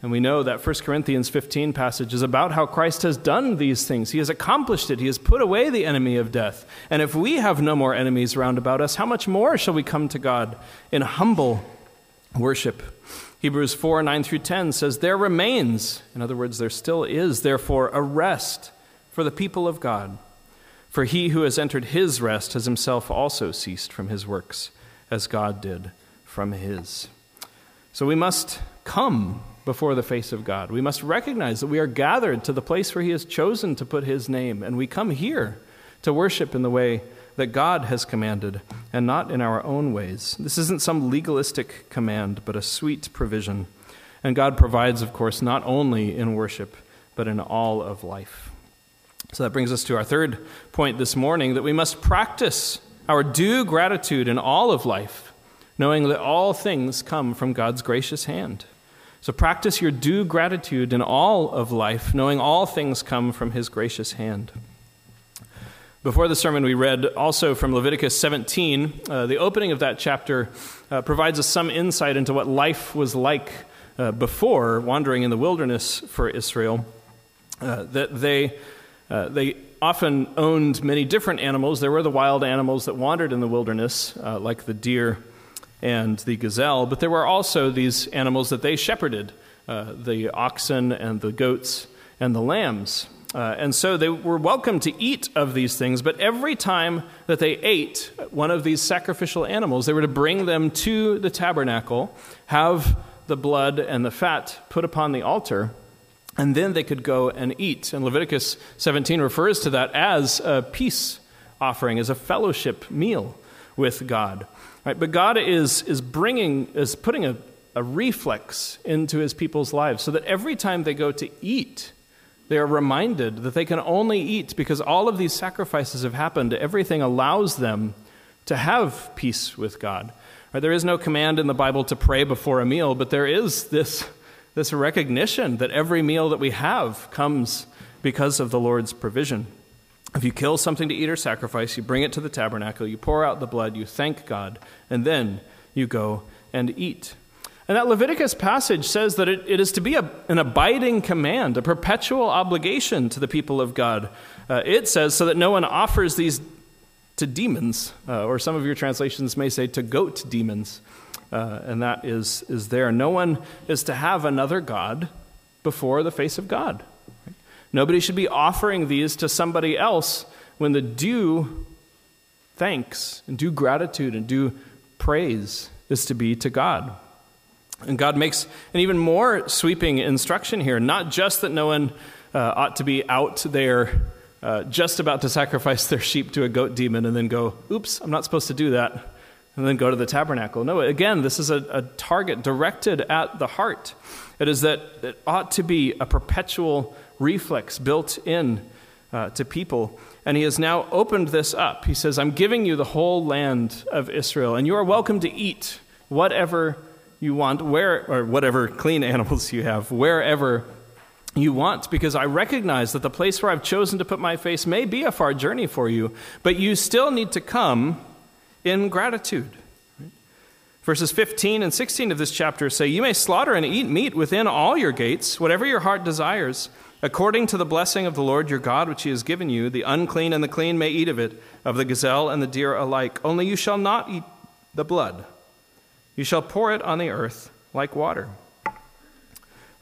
And we know that 1 Corinthians 15 passage is about how Christ has done these things. He has accomplished it. He has put away the enemy of death. And if we have no more enemies round about us, how much more shall we come to God in humble worship? Hebrews 4 9 through 10 says, There remains, in other words, there still is, therefore, a rest for the people of God. For he who has entered his rest has himself also ceased from his works, as God did from his. So we must come before the face of God. We must recognize that we are gathered to the place where he has chosen to put his name, and we come here to worship in the way that God has commanded and not in our own ways. This isn't some legalistic command, but a sweet provision. And God provides, of course, not only in worship, but in all of life. So that brings us to our third point this morning that we must practice our due gratitude in all of life, knowing that all things come from God's gracious hand. So practice your due gratitude in all of life, knowing all things come from his gracious hand. Before the sermon, we read also from Leviticus 17. Uh, the opening of that chapter uh, provides us some insight into what life was like uh, before wandering in the wilderness for Israel. Uh, that they uh, they often owned many different animals. There were the wild animals that wandered in the wilderness, uh, like the deer and the gazelle, but there were also these animals that they shepherded uh, the oxen and the goats and the lambs. Uh, and so they were welcome to eat of these things, but every time that they ate one of these sacrificial animals, they were to bring them to the tabernacle, have the blood and the fat put upon the altar, and then they could go and eat. And Leviticus 17 refers to that as a peace offering, as a fellowship meal with God. Right? But God is, is bringing, is putting a, a reflex into his people's lives so that every time they go to eat, they are reminded that they can only eat because all of these sacrifices have happened. Everything allows them to have peace with God. Right? There is no command in the Bible to pray before a meal, but there is this this recognition that every meal that we have comes because of the Lord's provision. If you kill something to eat or sacrifice, you bring it to the tabernacle, you pour out the blood, you thank God, and then you go and eat. And that Leviticus passage says that it, it is to be a, an abiding command, a perpetual obligation to the people of God. Uh, it says so that no one offers these to demons, uh, or some of your translations may say to goat demons uh, and that is, is there. No one is to have another God before the face of God. Nobody should be offering these to somebody else when the due thanks and due gratitude and due praise is to be to God. And God makes an even more sweeping instruction here not just that no one uh, ought to be out there uh, just about to sacrifice their sheep to a goat demon and then go, oops, I'm not supposed to do that and then go to the tabernacle. No, again, this is a, a target directed at the heart. It is that it ought to be a perpetual reflex built in uh, to people. And he has now opened this up. He says, I'm giving you the whole land of Israel, and you are welcome to eat whatever you want, where, or whatever clean <laughs> animals you have, wherever you want, because I recognize that the place where I've chosen to put my face may be a far journey for you, but you still need to come in gratitude. Verses 15 and 16 of this chapter say, You may slaughter and eat meat within all your gates, whatever your heart desires, according to the blessing of the Lord your God, which he has given you. The unclean and the clean may eat of it, of the gazelle and the deer alike. Only you shall not eat the blood. You shall pour it on the earth like water.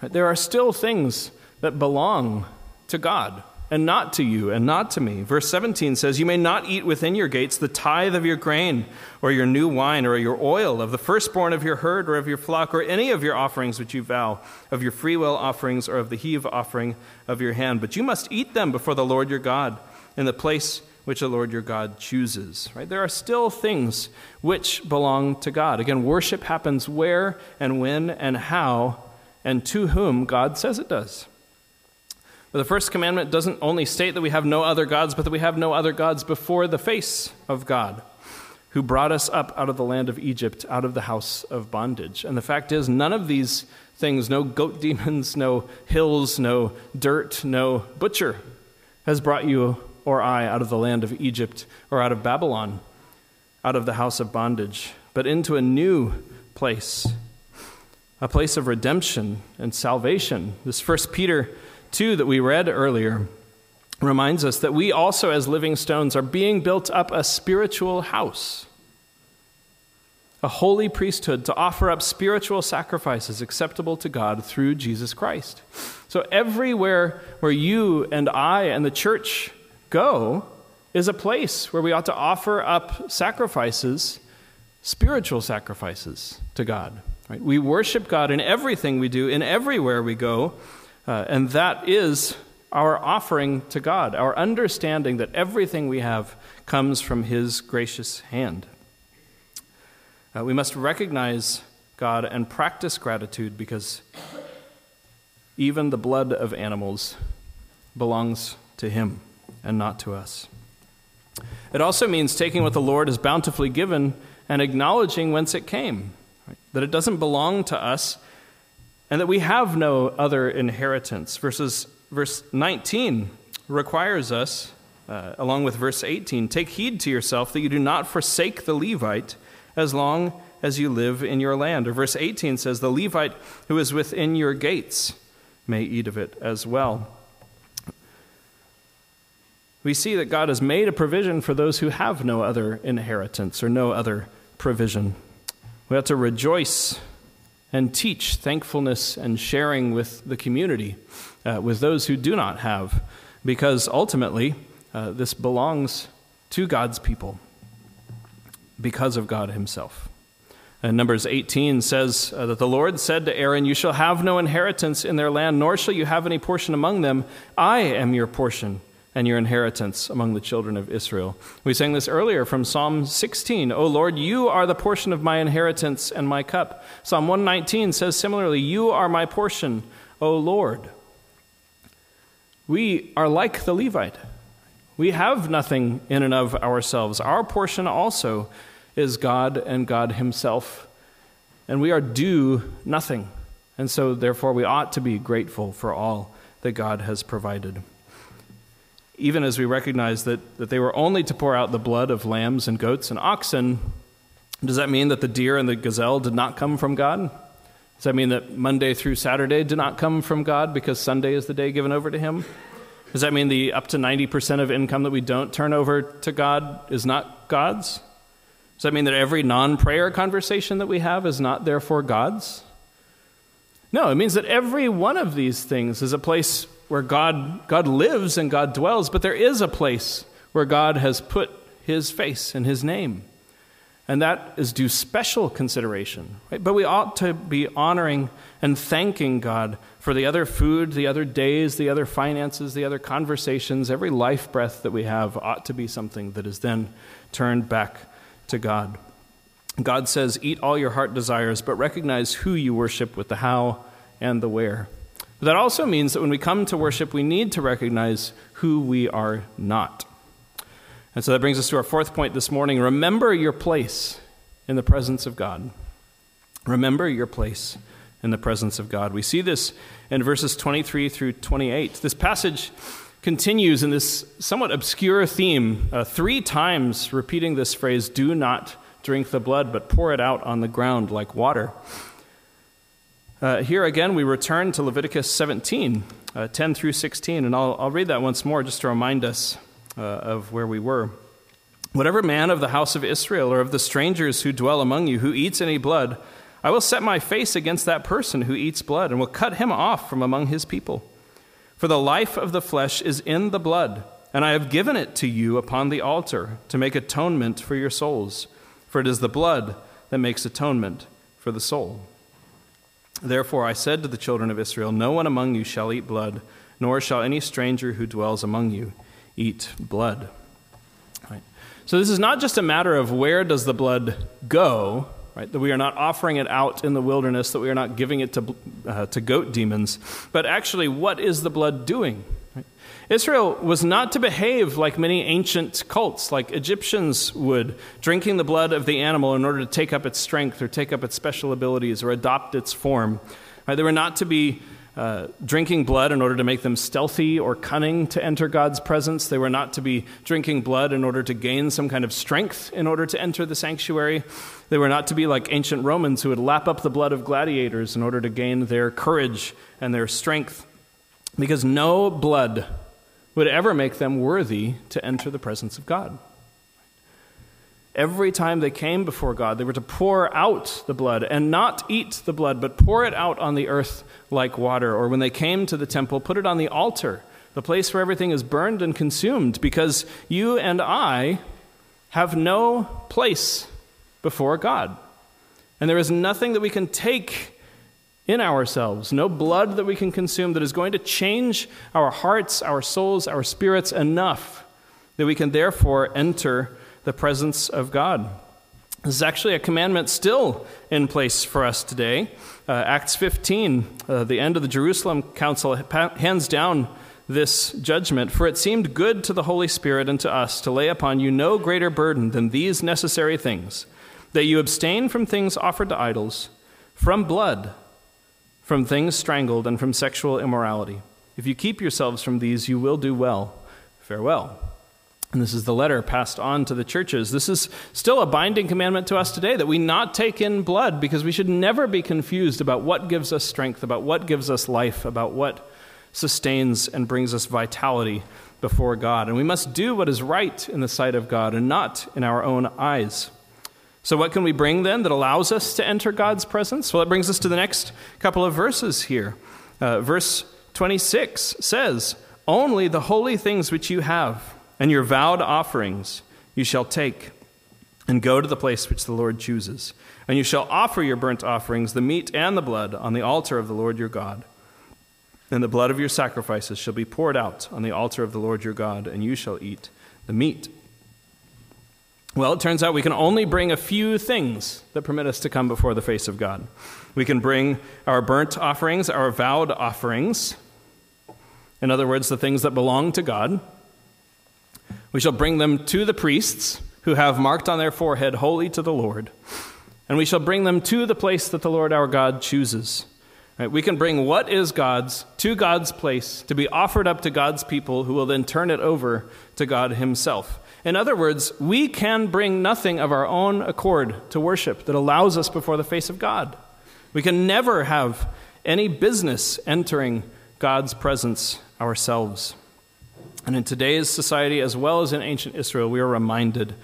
There are still things that belong to God and not to you and not to me. Verse 17 says, You may not eat within your gates the tithe of your grain, or your new wine, or your oil, of the firstborn of your herd, or of your flock, or any of your offerings which you vow, of your freewill offerings, or of the heave offering of your hand. But you must eat them before the Lord your God, in the place which the Lord your God chooses. Right? There are still things which belong to God. Again, worship happens where and when and how and to whom God says it does. But the first commandment doesn't only state that we have no other gods, but that we have no other gods before the face of God, who brought us up out of the land of Egypt, out of the house of bondage. And the fact is, none of these things no goat <laughs> demons, no hills, no dirt, no butcher has brought you or I out of the land of Egypt or out of Babylon, out of the house of bondage, but into a new place, a place of redemption and salvation. This first Peter 2 that we read earlier reminds us that we also, as living stones, are being built up a spiritual house, a holy priesthood to offer up spiritual sacrifices acceptable to God through Jesus Christ. So, everywhere where you and I and the church go, is a place where we ought to offer up sacrifices, spiritual sacrifices to God. Right? We worship God in everything we do, in everywhere we go, uh, and that is our offering to God, our understanding that everything we have comes from His gracious hand. Uh, we must recognize God and practice gratitude because even the blood of animals belongs to Him and not to us. It also means taking what the Lord has bountifully given and acknowledging whence it came, right? that it doesn't belong to us and that we have no other inheritance. Verses, verse 19 requires us, uh, along with verse 18, take heed to yourself that you do not forsake the Levite as long as you live in your land. Or verse 18 says, The Levite who is within your gates may eat of it as well. We see that God has made a provision for those who have no other inheritance or no other provision. We have to rejoice and teach thankfulness and sharing with the community, uh, with those who do not have, because ultimately uh, this belongs to God's people because of God Himself. And Numbers 18 says uh, that the Lord said to Aaron, You shall have no inheritance in their land, nor shall you have any portion among them. I am your portion and your inheritance among the children of Israel. We sang this earlier from Psalm 16. O Lord, you are the portion of my inheritance and my cup. Psalm 119 says similarly, You are my portion, O Lord. We are like the Levite. We have nothing in and of ourselves. Our portion also is God and God Himself, and we are due nothing. And so, therefore, we ought to be grateful for all that God has provided even as we recognize that, that they were only to pour out the blood of lambs and goats and oxen, does that mean that the deer and the gazelle did not come from God? Does that mean that Monday through Saturday did not come from God because Sunday is the day given over to Him? Does that mean the up to 90% of income that we don't turn over to God is not God's? Does that mean that every non prayer conversation that we have is not therefore God's? No, it means that every one of these things is a place where God, God lives and God dwells, but there is a place where God has put his face and his name. And that is due special consideration. Right? But we ought to be honoring and thanking God for the other food, the other days, the other finances, the other conversations. Every life breath that we have ought to be something that is then turned back to God. God says, Eat all your heart desires, but recognize who you worship with the how and the where. But that also means that when we come to worship, we need to recognize who we are not. And so that brings us to our fourth point this morning. Remember your place in the presence of God. Remember your place in the presence of God. We see this in verses 23 through 28. This passage continues in this somewhat obscure theme, uh, three times repeating this phrase do not drink the blood, but pour it out on the ground like water. Uh, here again, we return to Leviticus 17, uh, 10 through 16, and I'll, I'll read that once more just to remind us uh, of where we were. Whatever man of the house of Israel or of the strangers who dwell among you who eats any blood, I will set my face against that person who eats blood and will cut him off from among his people. For the life of the flesh is in the blood, and I have given it to you upon the altar to make atonement for your souls. For it is the blood that makes atonement for the soul. Therefore I said to the children of Israel, No one among you shall eat blood, nor shall any stranger who dwells among you eat blood. Right. So this is not just a matter of where does the blood go, right? That we are not offering it out in the wilderness, that we are not giving it to, uh, to goat demons, but actually, what is the blood doing? Israel was not to behave like many ancient cults, like Egyptians would, drinking the blood of the animal in order to take up its strength or take up its special abilities or adopt its form. Right? They were not to be uh, drinking blood in order to make them stealthy or cunning to enter God's presence. They were not to be drinking blood in order to gain some kind of strength in order to enter the sanctuary. They were not to be like ancient Romans who would lap up the blood of gladiators in order to gain their courage and their strength. Because no blood would ever make them worthy to enter the presence of God. Every time they came before God, they were to pour out the blood and not eat the blood, but pour it out on the earth like water. Or when they came to the temple, put it on the altar the place where everything is burned and consumed, because you and I have no place before God. And there is nothing that we can take in ourselves, no blood that we can consume that is going to change our hearts, our souls, our spirits enough that we can therefore enter the presence of God. This is actually a commandment still in place for us today. Uh, Acts 15, uh, the end of the Jerusalem Council, hands down this judgment. For it seemed good to the Holy Spirit and to us to lay upon you no greater burden than these necessary things that you abstain from things offered to idols, from blood, from things strangled, and from sexual immorality. If you keep yourselves from these, you will do well. Farewell. And this is the letter passed on to the churches. This is still a binding commandment to us today that we not take in blood because we should never be confused about what gives us strength, about what gives us life, about what sustains and brings us vitality before God. And we must do what is right in the sight of God and not in our own eyes. So, what can we bring then that allows us to enter God's presence? Well, it brings us to the next couple of verses here. Uh, verse 26 says, Only the holy things which you have and your vowed offerings you shall take, and go to the place which the Lord chooses. And you shall offer your burnt offerings, the meat and the blood, on the altar of the Lord your God. And the blood of your sacrifices shall be poured out on the altar of the Lord your God, and you shall eat the meat. Well, it turns out we can only bring a few things that permit us to come before the face of God. We can bring our burnt offerings, our vowed offerings, in other words, the things that belong to God. We shall bring them to the priests who have marked on their forehead, Holy to the Lord. And we shall bring them to the place that the Lord our God chooses. Right? We can bring what is God's to God's place to be offered up to God's people who will then turn it over to God Himself. In other words, we can bring nothing of our own accord to worship that allows us before the face of God. We can never have any business entering God's presence ourselves. And in today's society, as well as in ancient Israel, we are reminded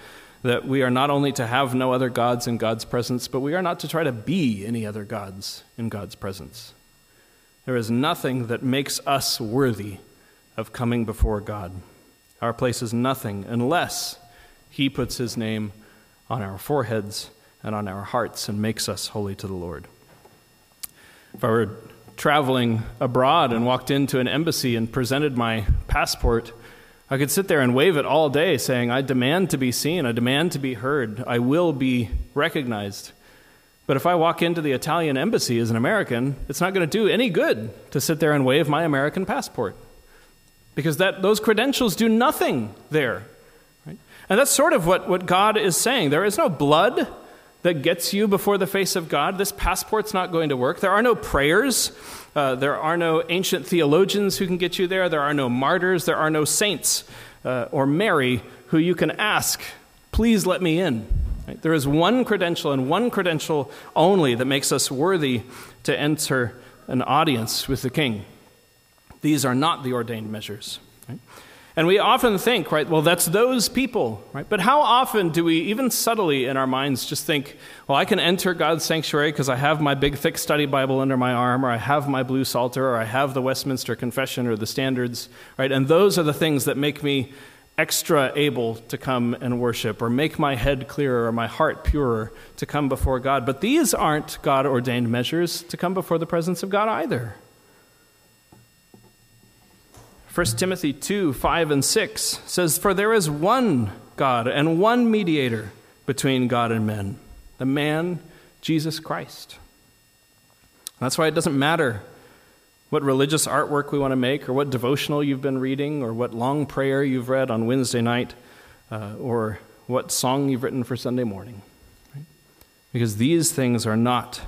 that we are not only to have no other gods in God's presence, but we are not to try to be any other gods in God's presence. There is nothing that makes us worthy of coming before God. Our place is nothing unless He puts His name on our foreheads and on our hearts and makes us holy to the Lord. If I were traveling abroad and walked into an embassy and presented my passport, I could sit there and wave it all day, saying, I demand to be seen, I demand to be heard, I will be recognized. But if I walk into the Italian embassy as an American, it's not going to do any good to sit there and wave my American passport. Because that, those credentials do nothing there. Right? And that's sort of what, what God is saying. There is no blood that gets you before the face of God. This passport's not going to work. There are no prayers. Uh, there are no ancient theologians who can get you there. There are no martyrs. There are no saints uh, or Mary who you can ask, please let me in. Right? There is one credential and one credential only that makes us worthy to enter an audience with the king. These are not the ordained measures. Right? And we often think, right, well, that's those people, right? But how often do we, even subtly in our minds, just think, well, I can enter God's sanctuary because I have my big, thick study Bible under my arm, or I have my blue Psalter, or I have the Westminster Confession, or the standards, right? And those are the things that make me extra able to come and worship, or make my head clearer, or my heart purer to come before God. But these aren't God ordained measures to come before the presence of God either. 1 Timothy 2 5 and 6 says, For there is one God and one mediator between God and men, the man, Jesus Christ. That's why it doesn't matter what religious artwork we want to make, or what devotional you've been reading, or what long prayer you've read on Wednesday night, uh, or what song you've written for Sunday morning. Right? Because these things are not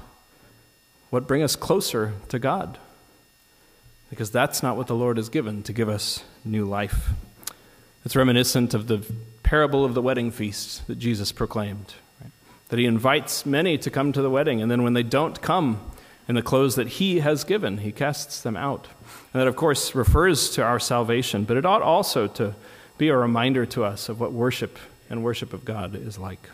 what bring us closer to God because that's not what the Lord has given to give us new life. It's reminiscent of the parable of the wedding feast that Jesus proclaimed. Right? That he invites many to come to the wedding, and then when they don't come in the clothes that he has given, he casts them out. And that, of course, refers to our salvation, but it ought also to be a reminder to us of what worship and worship of God is like.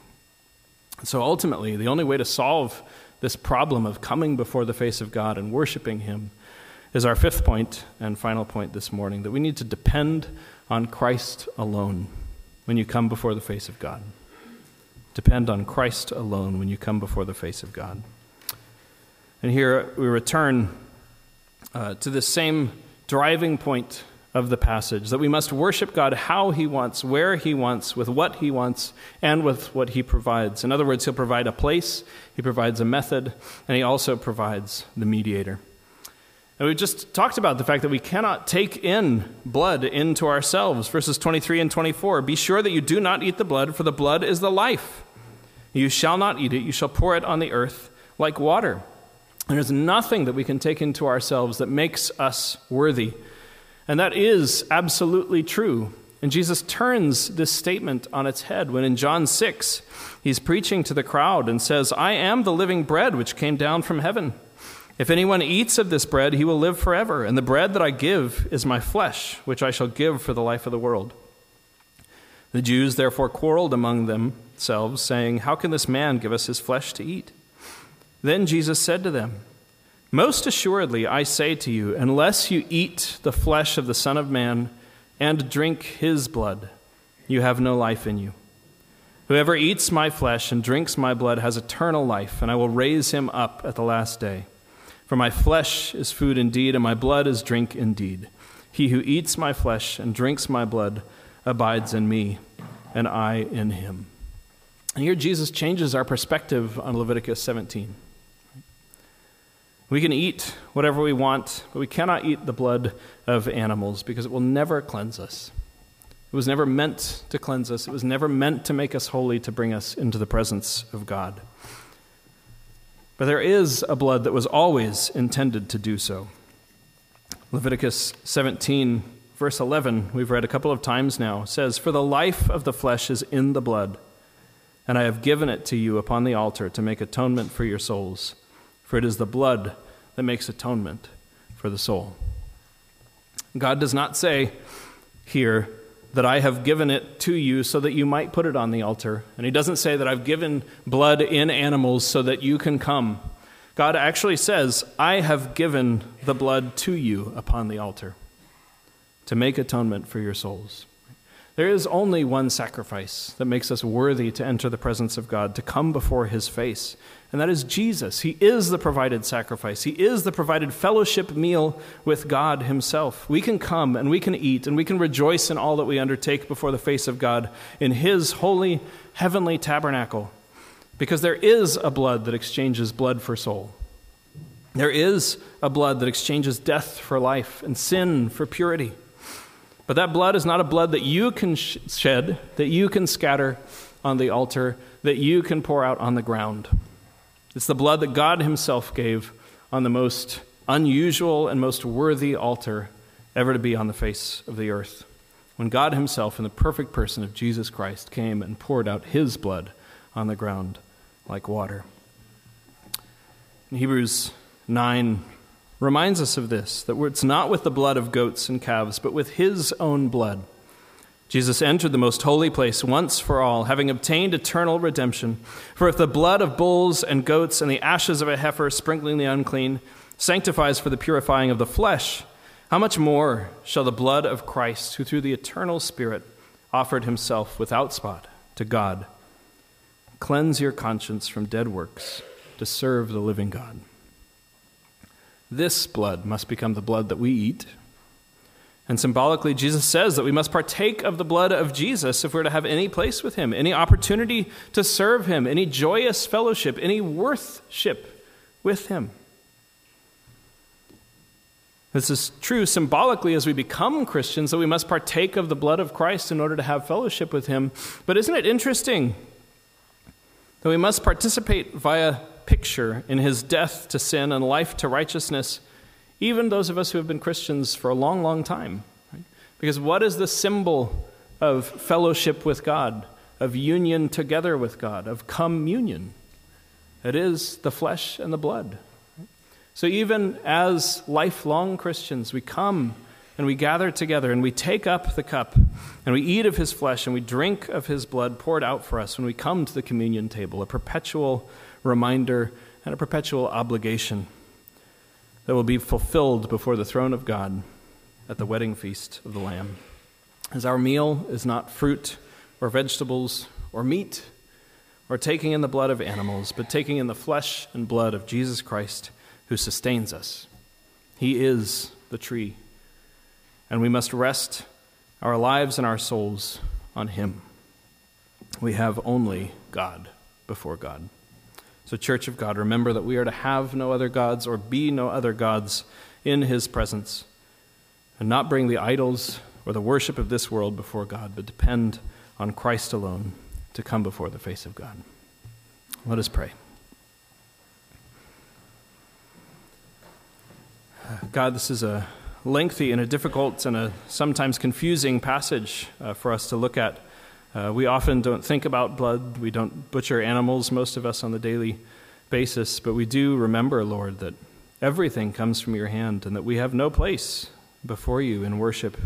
So ultimately, the only way to solve this problem of coming before the face of God and worshiping him is our fifth point and final point this morning that we need to depend on Christ alone when you come before the face of God. Depend on Christ alone when you come before the face of God. And here we return uh, to the same driving point of the passage that we must worship God how He wants, where He wants, with what He wants, and with what He provides. In other words, He'll provide a place, He provides a method, and He also provides the mediator. And we just talked about the fact that we cannot take in blood into ourselves. Verses 23 and 24. Be sure that you do not eat the blood, for the blood is the life. You shall not eat it, you shall pour it on the earth like water. There's nothing that we can take into ourselves that makes us worthy. And that is absolutely true. And Jesus turns this statement on its head when in John 6, he's preaching to the crowd and says, I am the living bread which came down from heaven. If anyone eats of this bread, he will live forever. And the bread that I give is my flesh, which I shall give for the life of the world. The Jews therefore quarreled among themselves, saying, How can this man give us his flesh to eat? Then Jesus said to them, Most assuredly, I say to you, unless you eat the flesh of the Son of Man and drink his blood, you have no life in you. Whoever eats my flesh and drinks my blood has eternal life, and I will raise him up at the last day. For my flesh is food indeed, and my blood is drink indeed. He who eats my flesh and drinks my blood abides in me, and I in him. And here Jesus changes our perspective on Leviticus 17. We can eat whatever we want, but we cannot eat the blood of animals because it will never cleanse us. It was never meant to cleanse us, it was never meant to make us holy, to bring us into the presence of God. But there is a blood that was always intended to do so. Leviticus 17, verse 11, we've read a couple of times now, says, For the life of the flesh is in the blood, and I have given it to you upon the altar to make atonement for your souls for it is the blood that makes atonement for the soul. God does not say here that I have given it to you so that you might put it on the altar. And He doesn't say that I've given blood in animals so that you can come. God actually says, I have given the blood to you upon the altar to make atonement for your souls. There is only one sacrifice that makes us worthy to enter the presence of God, to come before His face, and that is Jesus. He is the provided sacrifice, He is the provided fellowship meal with God Himself. We can come and we can eat and we can rejoice in all that we undertake before the face of God in His holy heavenly tabernacle, because there is a blood that exchanges blood for soul. There is a blood that exchanges death for life and sin for purity. But that blood is not a blood that you can shed, that you can scatter on the altar, that you can pour out on the ground. It's the blood that God Himself gave on the most unusual and most worthy altar ever to be on the face of the earth. When God Himself, in the perfect person of Jesus Christ, came and poured out His blood on the ground like water. Hebrews 9, reminds us of this that it's not with the blood of goats and calves, but with his own blood. Jesus entered the most holy place once for all, having obtained eternal redemption. For if the blood of bulls and goats and the ashes of a heifer sprinkling the unclean sanctifies for the purifying of the flesh, how much more shall the blood of Christ, who through the eternal Spirit offered himself without spot to God, cleanse your conscience from dead works to serve the living God? This blood must become the blood that we eat. And symbolically, Jesus says that we must partake of the blood of Jesus if we're to have any place with Him, any opportunity to serve Him, any joyous fellowship, any worthship with Him. This is true symbolically as we become Christians, that we must partake of the blood of Christ in order to have fellowship with Him. But isn't it interesting that we must participate via picture in his death to sin and life to righteousness, even those of us who have been Christians for a long, long time. Right? Because what is the symbol of fellowship with God, of union together with God, of communion? It is the flesh and the blood. So even as lifelong Christians, we come and we gather together and we take up the cup and we eat of his flesh and we drink of his blood poured out for us when we come to the communion table, a perpetual reminder, and a perpetual obligation. That will be fulfilled before the throne of God at the wedding feast of the Lamb. As our meal is not fruit or vegetables or meat or taking in the blood of animals, but taking in the flesh and blood of Jesus Christ who sustains us. He is the tree, and we must rest our lives and our souls on Him. We have only God before God. So, Church of God, remember that we are to have no other gods or be no other gods in His presence, and not bring the idols or the worship of this world before God, but depend on Christ alone to come before the face of God. Let us pray. God, this is a lengthy and a difficult and a sometimes confusing passage uh, for us to look at. Uh, we often don't think about blood. We don't butcher animals, most of us, on the daily basis. But we do remember, Lord, that everything comes from your hand and that we have no place before you in worship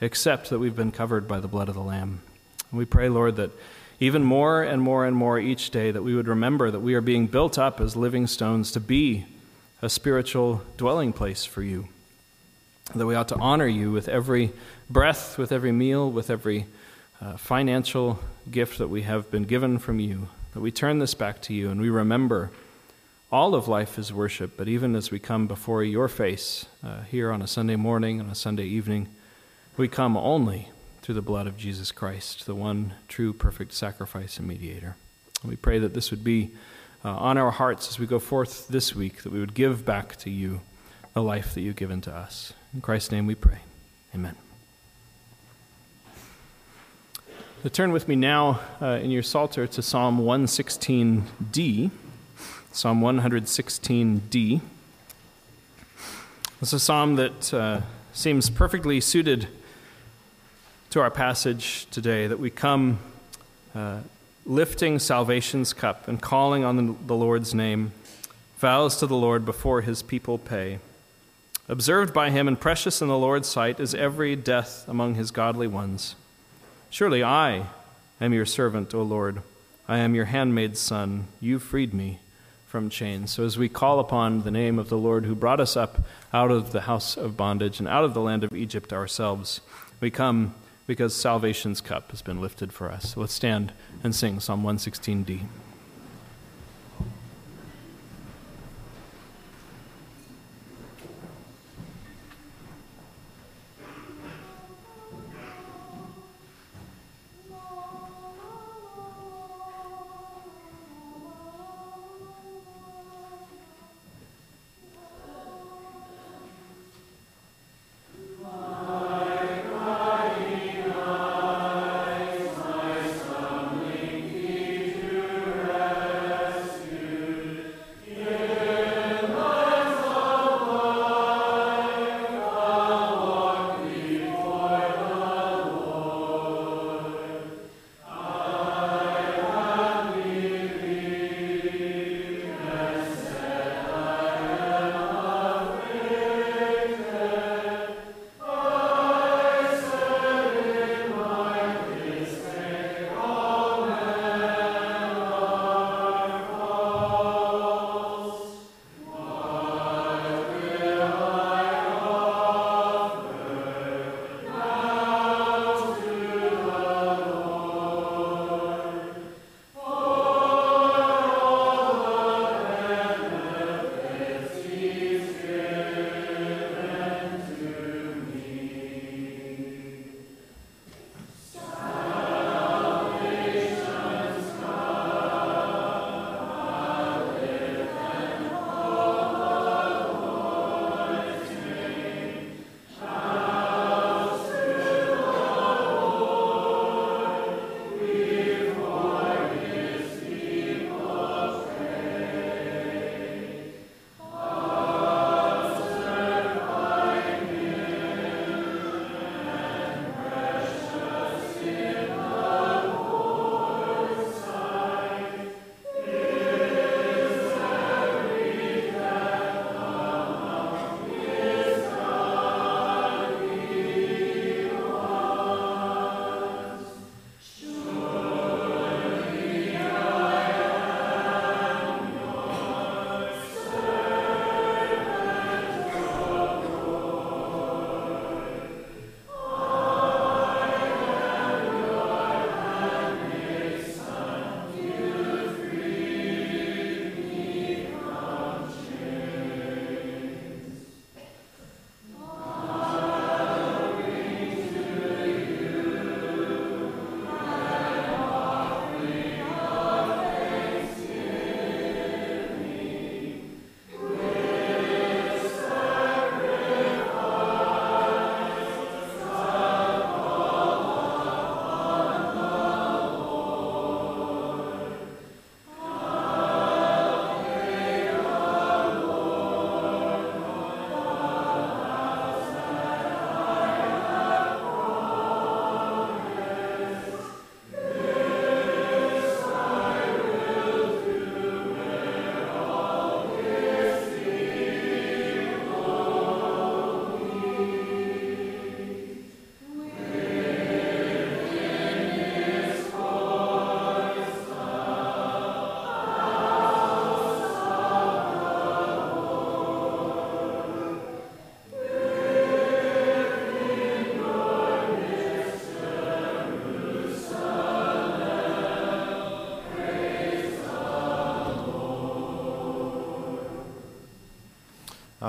except that we've been covered by the blood of the Lamb. And we pray, Lord, that even more and more and more each day, that we would remember that we are being built up as living stones to be a spiritual dwelling place for you. That we ought to honor you with every breath, with every meal, with every uh, financial gift that we have been given from you. That we turn this back to you and we remember all of life is worship, but even as we come before your face uh, here on a Sunday morning, on a Sunday evening, we come only through the blood of Jesus Christ, the one true, perfect sacrifice and mediator. And we pray that this would be uh, on our hearts as we go forth this week, that we would give back to you the life that you've given to us. In Christ's name we pray. Amen. So turn with me now uh, in your Psalter to Psalm 116d. Psalm 116d. It's a psalm that uh, seems perfectly suited to our passage today that we come uh, lifting salvation's cup and calling on the Lord's name, vows to the Lord before his people pay. Observed by him and precious in the Lord's sight is every death among his godly ones. Surely I am your servant, O Lord. I am your handmaid's son. You freed me from chains. So as we call upon the name of the Lord who brought us up out of the house of bondage and out of the land of Egypt ourselves, we come because salvation's cup has been lifted for us. So let's stand and sing Psalm 116d.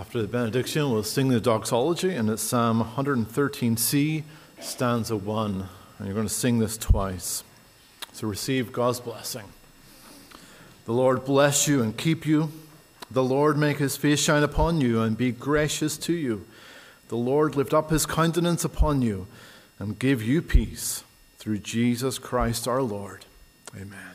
After the benediction, we'll sing the doxology, and it's Psalm 113c, stanza 1. And you're going to sing this twice. So receive God's blessing. The Lord bless you and keep you. The Lord make his face shine upon you and be gracious to you. The Lord lift up his countenance upon you and give you peace through Jesus Christ our Lord. Amen.